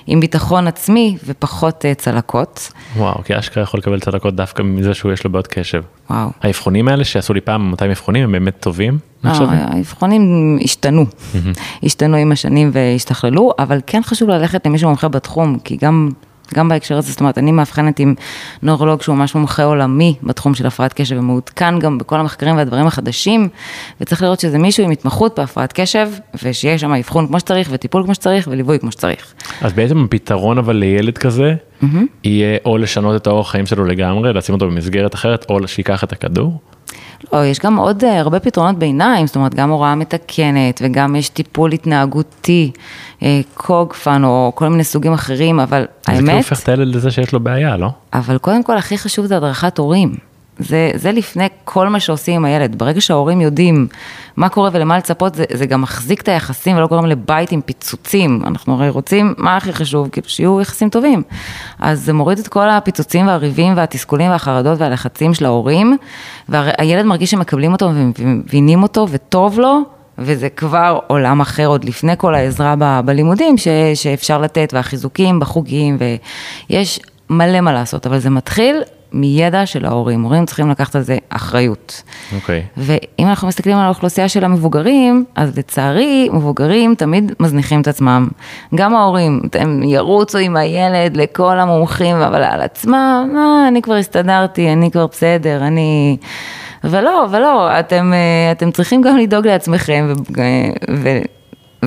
עם ביטחון עצמי ופחות אה, צלקות. וואו, כי אשכרה יכול לקבל צדקות דווקא מזה שהוא יש לו בעיות קשב. וואו. האבחונים האלה שעשו לי פעם 200 אבחונים הם באמת טובים? לא? האבחונים השתנו, השתנו עם השנים והשתכללו, אבל כן חשוב ללכת למישהו מומחה בתחום, כי גם, גם בהקשר הזה, זאת אומרת, אני מאבחנת עם נוירולוג שהוא ממש מומחה עולמי בתחום של הפרעת קשב, ומעודכן גם בכל המחקרים והדברים החדשים, וצריך לראות שזה מישהו עם התמחות בהפרעת קשב, ושיהיה שם אבחון כמו שצריך, וטיפול כמו שצריך, וליווי כמו שצריך. אז בעצם הפתרון אבל לילד כזה, יהיה או לשנות את האורח חיים שלו לגמרי, לשים אותו במסגרת אחרת, או שייקח את הכדור? לא, יש גם עוד אה, הרבה פתרונות ביניים, זאת אומרת, גם הוראה מתקנת, וגם יש טיפול התנהגותי, אה, קוגפן, או כל מיני סוגים אחרים, אבל זה כאילו האמת, הופך את הילד לזה שיש לו בעיה, לא? אבל קודם כל, הכי חשוב זה הדרכת הורים. זה, זה לפני כל מה שעושים עם הילד. ברגע שההורים יודעים מה קורה ולמה לצפות, זה, זה גם מחזיק את היחסים ולא גורם לבית עם פיצוצים. אנחנו הרי רוצים, מה הכי חשוב? כאילו שיהיו יחסים טובים. אז זה מוריד את כל הפיצוצים והריבים והתסכולים והחרדות והלחצים של ההורים, והילד מרגיש שמקבלים אותו ומבינים אותו וטוב לו. וזה כבר עולם אחר עוד לפני כל העזרה ב- בלימודים ש, שאפשר לתת, והחיזוקים בחוגים, ויש מלא מה לעשות, אבל זה מתחיל מידע של ההורים, הורים צריכים לקחת על זה אחריות. אוקיי. ואם אנחנו מסתכלים על האוכלוסייה של המבוגרים, אז לצערי, מבוגרים תמיד מזניחים את עצמם. גם ההורים, הם ירוצו עם הילד לכל המומחים, אבל על עצמם, אה, אני כבר הסתדרתי, אני כבר בסדר, אני... ולא, ולא, אתם, אה, אתם צריכים גם לדאוג לעצמכם, ו- ו-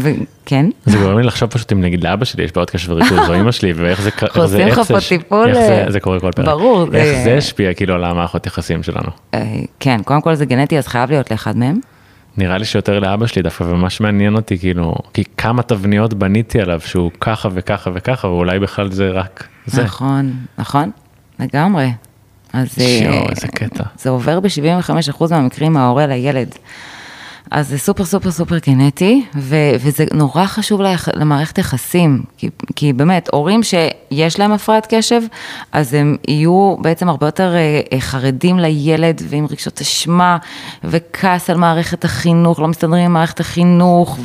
וכן. זה גורם לי לחשוב פשוט אם נגיד לאבא שלי יש בעיות קשב וריכוז או אמא שלי ואיך זה זה עושים לך פה טיפול, זה- אה, זה קורה כל פרק ברור, איך זה השפיע כאילו על המערכות יחסים שלנו אה, כן, קודם כל זה גנטי, אז חייב להיות לאחד מהם. נראה לי שיותר לאבא שלי דווקא וממש מעניין אותי כאילו כי כמה תבניות בניתי עליו שהוא ככה וככה וככה ואולי בכלל זה רק זה נכון, נכון, לגמרי. אז אה, שיו, איזה קטע. זה עובר ב-75% מהמקרים מההורה לילד. אז זה סופר סופר סופר קינטי, ו- וזה נורא חשוב ליח- למערכת יחסים, כי, כי באמת, הורים שיש להם הפרעת קשב, אז הם יהיו בעצם הרבה יותר אה, אה, חרדים לילד ועם רגשות אשמה וכעס על מערכת החינוך, לא מסתדרים עם מערכת החינוך,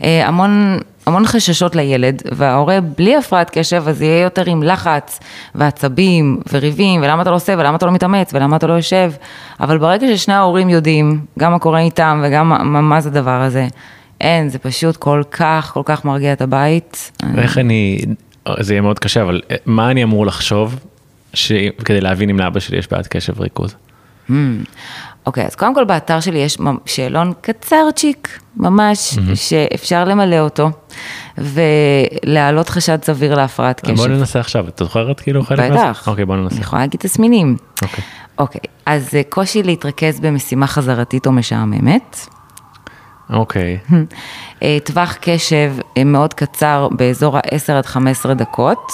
והמון... המון חששות לילד, וההורה בלי הפרעת קשב, אז יהיה יותר עם לחץ ועצבים וריבים, ולמה אתה לא עושה, ולמה אתה לא מתאמץ, ולמה אתה לא יושב. אבל ברגע ששני ההורים יודעים, גם מה קורה איתם וגם מה, מה זה הדבר הזה, אין, זה פשוט כל כך, כל כך מרגיע את הבית. ואיך אני, זה יהיה מאוד קשה, אבל מה אני אמור לחשוב ש... כדי להבין אם לאבא שלי יש בעיית קשב וריכוז? Hmm. אוקיי, אז קודם כל באתר שלי יש שאלון קצרצ'יק, ממש, mm-hmm. שאפשר למלא אותו, ולהעלות חשד סביר להפרעת קשב. בוא ננסה עכשיו, את זוכרת כאילו חלק מהזה? בטח. אוקיי, בוא ננסה. אני יכולה להגיד תסמינים. אוקיי. אוקיי, אז קושי להתרכז במשימה חזרתית או משעממת. אוקיי. אה, טווח קשב אה, מאוד קצר באזור ה-10 עד 15 דקות.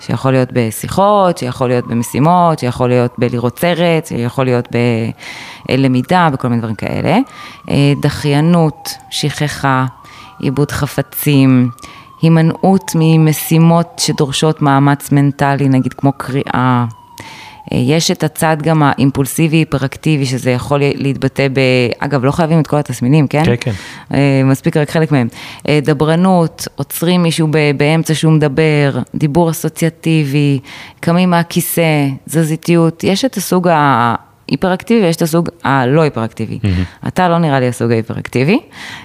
שיכול להיות בשיחות, שיכול להיות במשימות, שיכול להיות בלראות סרט, שיכול להיות בלמידה, בכל מיני דברים כאלה. אה, דחיינות, שכחה, עיבוד חפצים, הימנעות ממשימות שדורשות מאמץ מנטלי, נגיד כמו קריאה. אה, יש את הצד גם האימפולסיבי, היפראקטיבי, שזה יכול להתבטא ב... אגב, לא חייבים את כל התסמינים, כן? כן, כן. אה, מספיק רק חלק מהם. אה, דברנות, עוצרים מישהו באמצע שהוא מדבר, דיבור אסוציאטיבי, קמים מהכיסא, תזזיתיות, יש את הסוג ה... היפראקטיבי ויש את הסוג הלא היפראקטיבי. Mm-hmm. אתה לא נראה לי הסוג ההיפראקטיבי,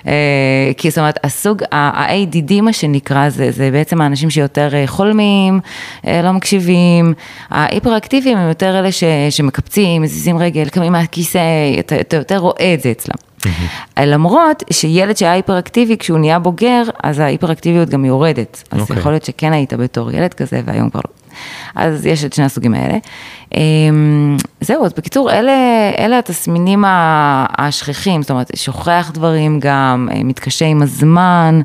אה, כי זאת אומרת, הסוג ה-ADD מה שנקרא, זה, זה בעצם האנשים שיותר אה, חולמים, אה, לא מקשיבים, ההיפראקטיביים הם יותר אלה ש, שמקפצים, מזיזים רגל, קמים מהכיסא, אתה, אתה יותר רואה את זה אצלם. Mm-hmm. למרות שילד שהיה היפראקטיבי, כשהוא נהיה בוגר, אז ההיפראקטיביות גם יורדת. אז okay. אוקיי. יכול להיות שכן היית בתור ילד כזה, והיום כבר לא. אז יש את שני הסוגים האלה. אמ, זהו, אז בקיצור, אלה, אלה התסמינים השכיחים, זאת אומרת, שוכח דברים גם, אה, מתקשה עם הזמן.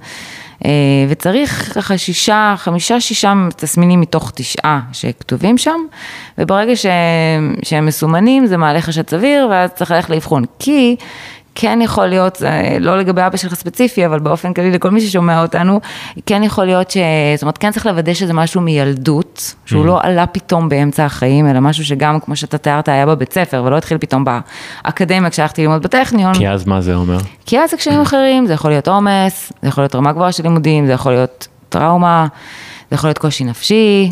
אה, וצריך ככה שישה, חמישה, שישה תסמינים מתוך תשעה שכתובים שם, וברגע שהם, שהם מסומנים זה מעלה חשד סביר, ואז צריך ללכת לאבחון. כי כן יכול להיות, לא לגבי אבא שלך ספציפי, אבל באופן כללי לכל מי ששומע אותנו, כן יכול להיות ש... זאת אומרת, כן צריך לוודא שזה משהו מילדות, שהוא לא עלה פתאום באמצע החיים, אלא משהו שגם, כמו שאתה תיארת, היה בבית ספר, ולא התחיל פתאום באקדמיה כשהלכתי ללמוד בטכניון. כי אז מה זה אומר? כי אז זה קשיים אחרים, זה יכול להיות עומס, זה יכול להיות רמה גבוהה של לימודים, זה יכול להיות טראומה, זה יכול להיות קושי נפשי,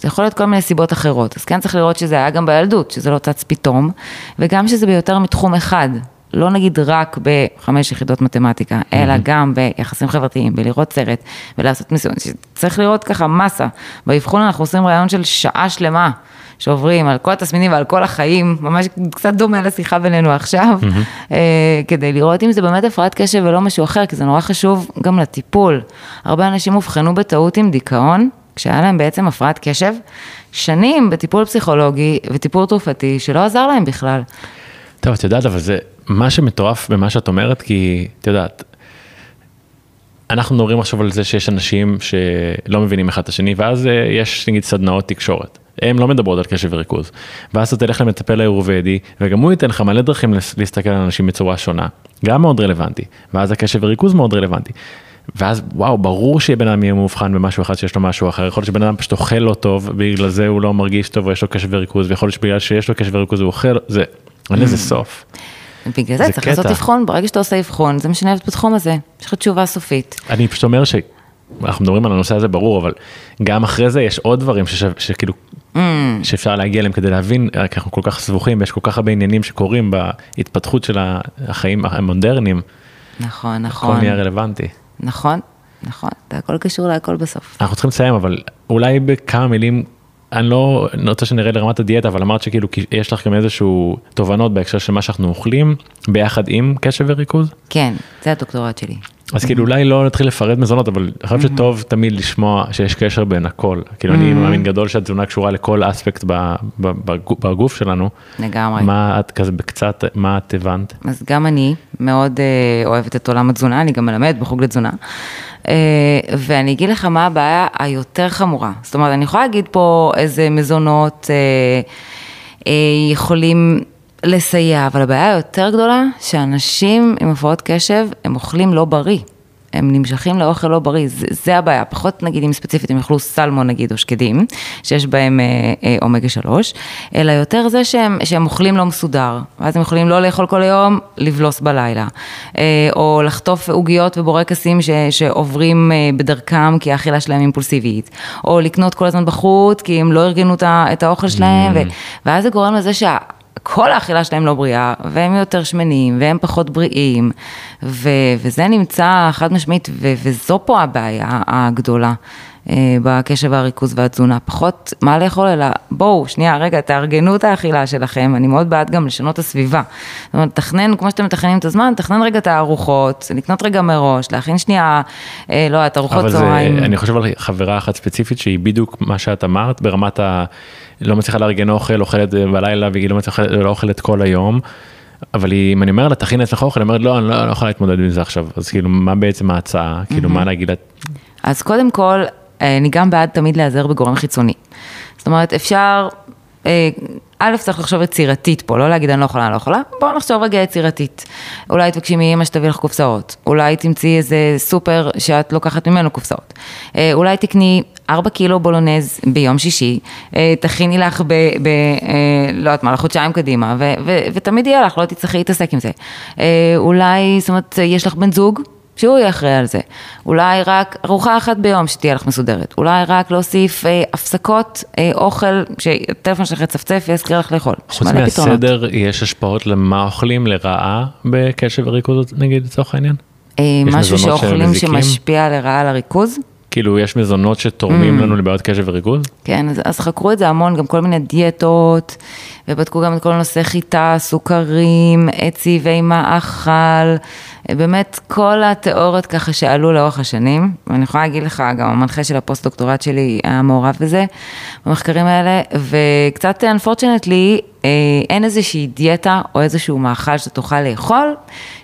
זה יכול להיות כל מיני סיבות אחרות, אז כן צריך לראות שזה היה גם בילדות, שזה לא צץ פתאום, וגם שזה ביותר מתחום אחד, לא נגיד רק בחמש יחידות מתמטיקה, אלא גם ביחסים חברתיים, בלראות סרט, ולעשות ניסיון, צריך לראות ככה מסה. באבחון אנחנו עושים רעיון של שעה שלמה, שעוברים על כל התסמינים ועל כל החיים, ממש קצת דומה לשיחה בינינו עכשיו, mm-hmm. כדי לראות אם זה באמת הפרעת קשב ולא משהו אחר, כי זה נורא חשוב גם לטיפול. הרבה אנשים אובחנו בטעות עם דיכאון. כשהיה להם בעצם הפרעת קשב, שנים בטיפול פסיכולוגי וטיפול תרופתי שלא עזר להם בכלל. טוב, את יודעת, אבל זה מה שמטורף במה שאת אומרת, כי את יודעת, אנחנו מדברים עכשיו על זה שיש אנשים שלא מבינים אחד את השני, ואז אה, יש נגיד סדנאות תקשורת. הן לא מדברות על קשב וריכוז. ואז אתה תלך למטפל האירובדי, וגם הוא ייתן לך מלא דרכים להסתכל על אנשים בצורה שונה. גם מאוד רלוונטי. ואז הקשב וריכוז מאוד רלוונטי. ואז וואו, ברור שבן אדם יהיה מאובחן במשהו אחד שיש לו משהו אחר, יכול להיות שבן אדם פשוט אוכל לא טוב, בגלל זה הוא לא מרגיש טוב ויש לו קשב וריכוז, ויכול להיות שבגלל שיש לו קשב וריכוז הוא אוכל, זה, אין לזה סוף. בגלל זה צריך לעשות אבחון, ברגע שאתה עושה אבחון, זה משנה בתחום הזה, יש לך תשובה סופית. אני פשוט אומר ש... אנחנו מדברים על הנושא הזה ברור, אבל גם אחרי זה יש עוד דברים שכאילו, mm. שאפשר להגיע אליהם כדי להבין, כי אנחנו כל כך סבוכים ויש כל כך הרבה עניינים שקורים בהתפתחות של החיים המודרניים. נכון, נכון. הכל נהיה רלוונטי. נכון, נכון, זה הכל קשור להכל בסוף. אנחנו צריכים לסיים, אבל אולי בכמה מילים, אני לא, אני רוצה שנרד לרמת הדיאטה, אבל אמרת שכאילו יש לך גם איזשהו תובנות בהקשר של מה שאנחנו אוכלים, ביחד עם קשב וריכוז? כן, זה הדוקטורט שלי. אז כאילו אולי לא נתחיל לפרט מזונות, אבל אני חושב שטוב תמיד לשמוע שיש קשר בין הכל. כאילו אני מאמין גדול שהתזונה קשורה לכל אספקט בגוף שלנו. לגמרי. מה את כזה בקצת, מה את הבנת? אז גם אני מאוד אה, אוהבת את עולם התזונה, אני גם מלמד בחוג לתזונה. אה, ואני אגיד לך מה הבעיה היותר חמורה. זאת אומרת, אני יכולה להגיד פה איזה מזונות אה, יכולים לסייע, אבל הבעיה היותר גדולה, שאנשים עם הפרעות קשב, הם אוכלים לא בריא. הם נמשכים לאוכל לא בריא, זה, זה הבעיה, פחות נגיד אם ספציפית הם יאכלו סלמון נגיד או שקדים, שיש בהם אה, אה, אומגה 3, אלא יותר זה שהם, שהם אוכלים לא מסודר, ואז הם יכולים לא לאכול כל היום, לבלוס בלילה, אה, או לחטוף עוגיות ובורקסים ש, שעוברים אה, בדרכם כי האכילה שלהם אימפולסיבית, או לקנות כל הזמן בחוץ כי הם לא ארגנו את האוכל שלהם, mm. ו, ואז זה גורם לזה שה... כל האכילה שלהם לא בריאה, והם יותר שמנים, והם פחות בריאים, ו- וזה נמצא חד משמעית, ו- וזו פה הבעיה הגדולה. אה, בקשב והריכוז והתזונה, פחות מה לאכול, אלא בואו, שנייה, רגע, תארגנו את האכילה שלכם, אני מאוד בעד גם לשנות את הסביבה. זאת אומרת, תכנן, כמו שאתם מתכננים את הזמן, תכנן רגע את הארוחות, לקנות רגע מראש, להכין שנייה, אה, לא יודעת, ארוחות צהריים. אבל אני חושב על חברה אחת ספציפית שהיא בדיוק מה שאת אמרת, ברמת ה... לא מצליחה לארגן אוכל, אוכלת בלילה והיא לא מצליחה, לא אוכלת כל היום. אבל היא, אם אני אומר לה, תכין אצלך אוכל, היא אומרת, לא, אני לא, לא יכולה להתמודד עם זה עכשיו. אז כאילו, מה בעצם ההצעה? כאילו, מה להגיד לה? אז קודם כל, אה, אני גם בעד תמיד להיעזר בגורם חיצוני. זאת אומרת, אפשר, אה, א', צריך לחשוב יצירתית פה, לא להגיד אני לא יכולה, אני לא יכולה, בואו נחשוב רגע יצירתית. אולי תבקשי מאמא שתביא לך קופסאות, אולי תמצאי איזה סופר שאת לוקחת ממנו קופסאות, אה, אולי תקני 4 קילו בולונז ביום שישי, תכיני לך ב... ב לא יודעת מה, לחודשיים קדימה, ו, ו, ותמיד יהיה לך, לא תצטרכי להתעסק עם זה. אולי, זאת אומרת, יש לך בן זוג, שהוא יהיה אחראי על זה. אולי רק ארוחה אחת ביום שתהיה לך מסודרת. אולי רק להוסיף אה, הפסקות אה, אוכל, שהטלפון שלך יצפצף ויזכיר לך לאכול. חוץ מהסדר. יש השפעות למה אוכלים לרעה בקשב וריכוז, נגיד, לצורך העניין? אה, משהו שאוכלים שמשפיע לרעה על הריכוז? כאילו יש מזונות שתורמים mm. לנו לבעיות קשב וריכוז? כן, אז, אז חקרו את זה המון, גם כל מיני דיאטות, ובדקו גם את כל נושא חיטה, סוכרים, צבעי מאכל, באמת כל התיאוריות ככה שעלו לאורך השנים, ואני יכולה להגיד לך, גם המנחה של הפוסט-דוקטורט שלי היה מעורב בזה, במחקרים האלה, וקצת unfortunately, אין איזושהי דיאטה או איזשהו מאכל שאתה תוכל לאכול,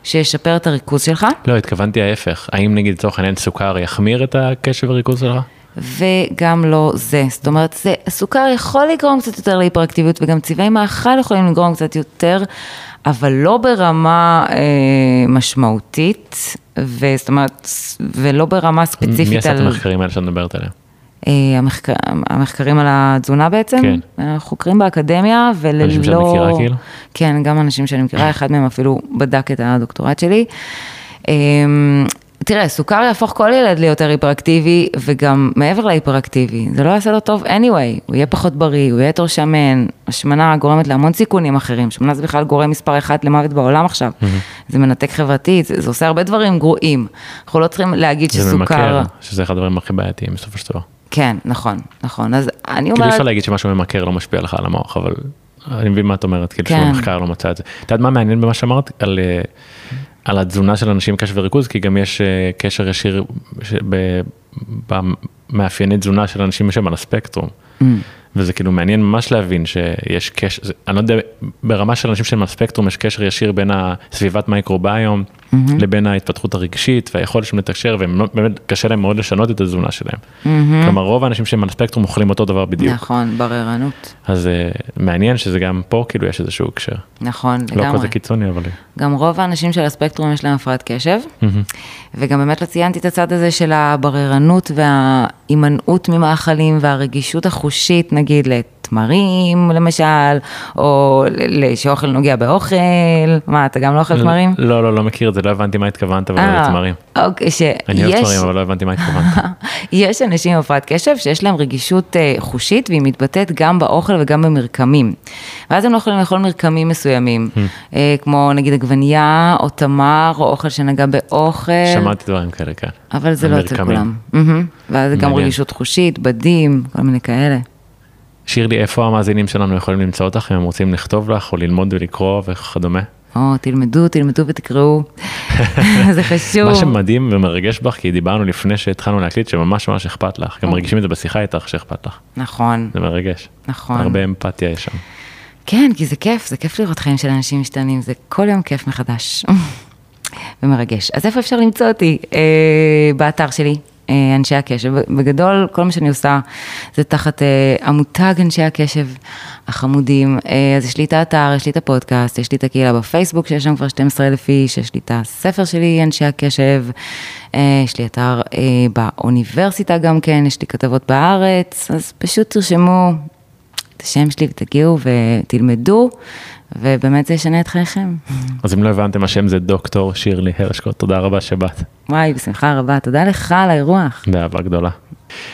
שישפר את הריכוז שלך. לא, התכוונתי ההפך, האם נגיד לצורך העניין סוכר יחמיר את הקשב וריכוז שלך? וגם לא זה. זאת אומרת, זה, הסוכר יכול לגרום קצת יותר להיפראקטיביות, וגם צבעי מאכל יכולים לגרום קצת יותר, אבל לא ברמה אה, משמעותית, וזאת אומרת, ולא ברמה ספציפית מי עשה את המחקרים האלה שאת מדברת עליהם? אה, המחקר, המחקרים על התזונה בעצם, כן. חוקרים באקדמיה וללא... אנשים שאת מכירה כאילו? כן, גם אנשים שאני מכירה, אחד מהם אפילו בדק את הדוקטורט שלי. אמ, תראה, סוכר יהפוך כל ילד ליותר היפראקטיבי, וגם מעבר להיפראקטיבי, זה לא יעשה לו טוב anyway, הוא יהיה פחות בריא, הוא יהיה יותר שמן, השמנה גורמת להמון סיכונים אחרים, שמנה זה בכלל גורם מספר אחת למוות בעולם עכשיו, mm-hmm. זה מנתק חברתית, זה, זה עושה הרבה דברים גרועים, אנחנו לא צריכים להגיד שסוכר... זה ממכר, שזה אחד הדברים הכי בעייתיים בסופו של דבר. כן, נכון, נכון, אז אני אומרת... כאילו אפשר להגיד שמשהו ממכר לא משפיע לך על המוח, אבל אני מבין מה את אומרת, כאילו כן. שהמחקר לא מצא את זה. את יודעת מה מעניין במה שאמרת? על... אה, על התזונה של אנשים עם קשב וריכוז, כי גם יש אה, קשר ישיר במאפייני תזונה של אנשים שהם על הספקטרום. Mm. וזה כאילו מעניין ממש להבין שיש קשר, אני לא יודע, ברמה של אנשים שהם על יש קשר ישיר בין הסביבת מייקרוביום mm-hmm. לבין ההתפתחות הרגשית והיכולת שלהם לתקשר, ובאמת קשה להם מאוד לשנות את התזונה שלהם. Mm-hmm. כלומר רוב האנשים שהם על הספקטרום אוכלים אותו דבר בדיוק. נכון, בררנות. אז uh, מעניין שזה גם פה כאילו יש איזשהו הקשר. נכון, לא לגמרי. לא כזה קיצוני אבל. גם רוב האנשים של הספקטרום יש להם הפרעת קשב, mm-hmm. וגם באמת לא ציינתי את הצד הזה של הבררנות וההימנעות ממאכלים והרגישות החושית, נגיד, תמרים למשל, או שאוכל נוגע באוכל, מה, אתה גם לא אוכל תמרים? לא, לא, לא מכיר את זה, לא הבנתי מה התכוונת, אבל לא תמרים. אוקיי, שיש... אני אוהב תמרים, אבל לא הבנתי מה התכוונת. יש אנשים עם הפרעת קשב שיש להם רגישות אה, חושית, והיא מתבטאת גם באוכל וגם במרקמים. ואז הם לא יכולים לאכול מרקמים מסוימים, hmm. אה, כמו נגיד עגבנייה, או תמר, או אוכל שנגע באוכל. שמעתי דברים כאלה, כן. אבל זה לא אצל כולם. ואז גם רגישות חושית, בדים, כל מיני כאלה. שירלי, איפה המאזינים שלנו יכולים למצוא אותך, אם הם רוצים לכתוב לך, או ללמוד ולקרוא וכדומה? או, תלמדו, תלמדו ותקראו, זה חשוב. מה שמדהים ומרגש בך, כי דיברנו לפני שהתחלנו להקליט, שממש ממש אכפת לך, גם מרגישים את זה בשיחה איתך שאכפת לך. נכון. זה מרגש. נכון. הרבה אמפתיה יש שם. כן, כי זה כיף, זה כיף לראות חיים של אנשים משתנים, זה כל יום כיף מחדש. ומרגש. אז איפה אפשר למצוא אותי? אה, באתר שלי, אנשי הקשב. בגדול, כל מה שאני עושה זה תחת אה, המותג אנשי הקשב החמודים. אה, אז יש לי את האתר, יש לי את הפודקאסט, יש לי את הקהילה בפייסבוק, שיש שם כבר 12 אלף איש, יש לי את הספר שלי, אנשי הקשב, יש לי אתר באוניברסיטה גם כן, יש לי כתבות בארץ, אז פשוט תרשמו את השם שלי ותגיעו ותלמדו. ובאמת זה ישנה את חייכם. אז אם לא הבנתם, השם זה דוקטור שירלי הרשקו, תודה רבה שבאת. וואי, בשמחה רבה, תודה לך על האירוח. באהבה גדולה.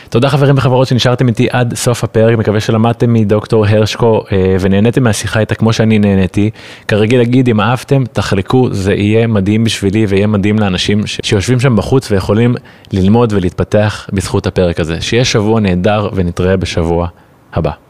תודה חברים וחברות שנשארתם איתי עד סוף הפרק, מקווה שלמדתם מדוקטור הרשקו אה, ונהניתם מהשיחה איתה כמו שאני נהניתי. כרגיל להגיד, אם אהבתם, תחלקו, זה יהיה מדהים בשבילי ויהיה מדהים לאנשים שיושבים שם בחוץ ויכולים ללמוד ולהתפתח בזכות הפרק הזה. שיהיה שבוע נהדר ונתראה בשבוע הבא.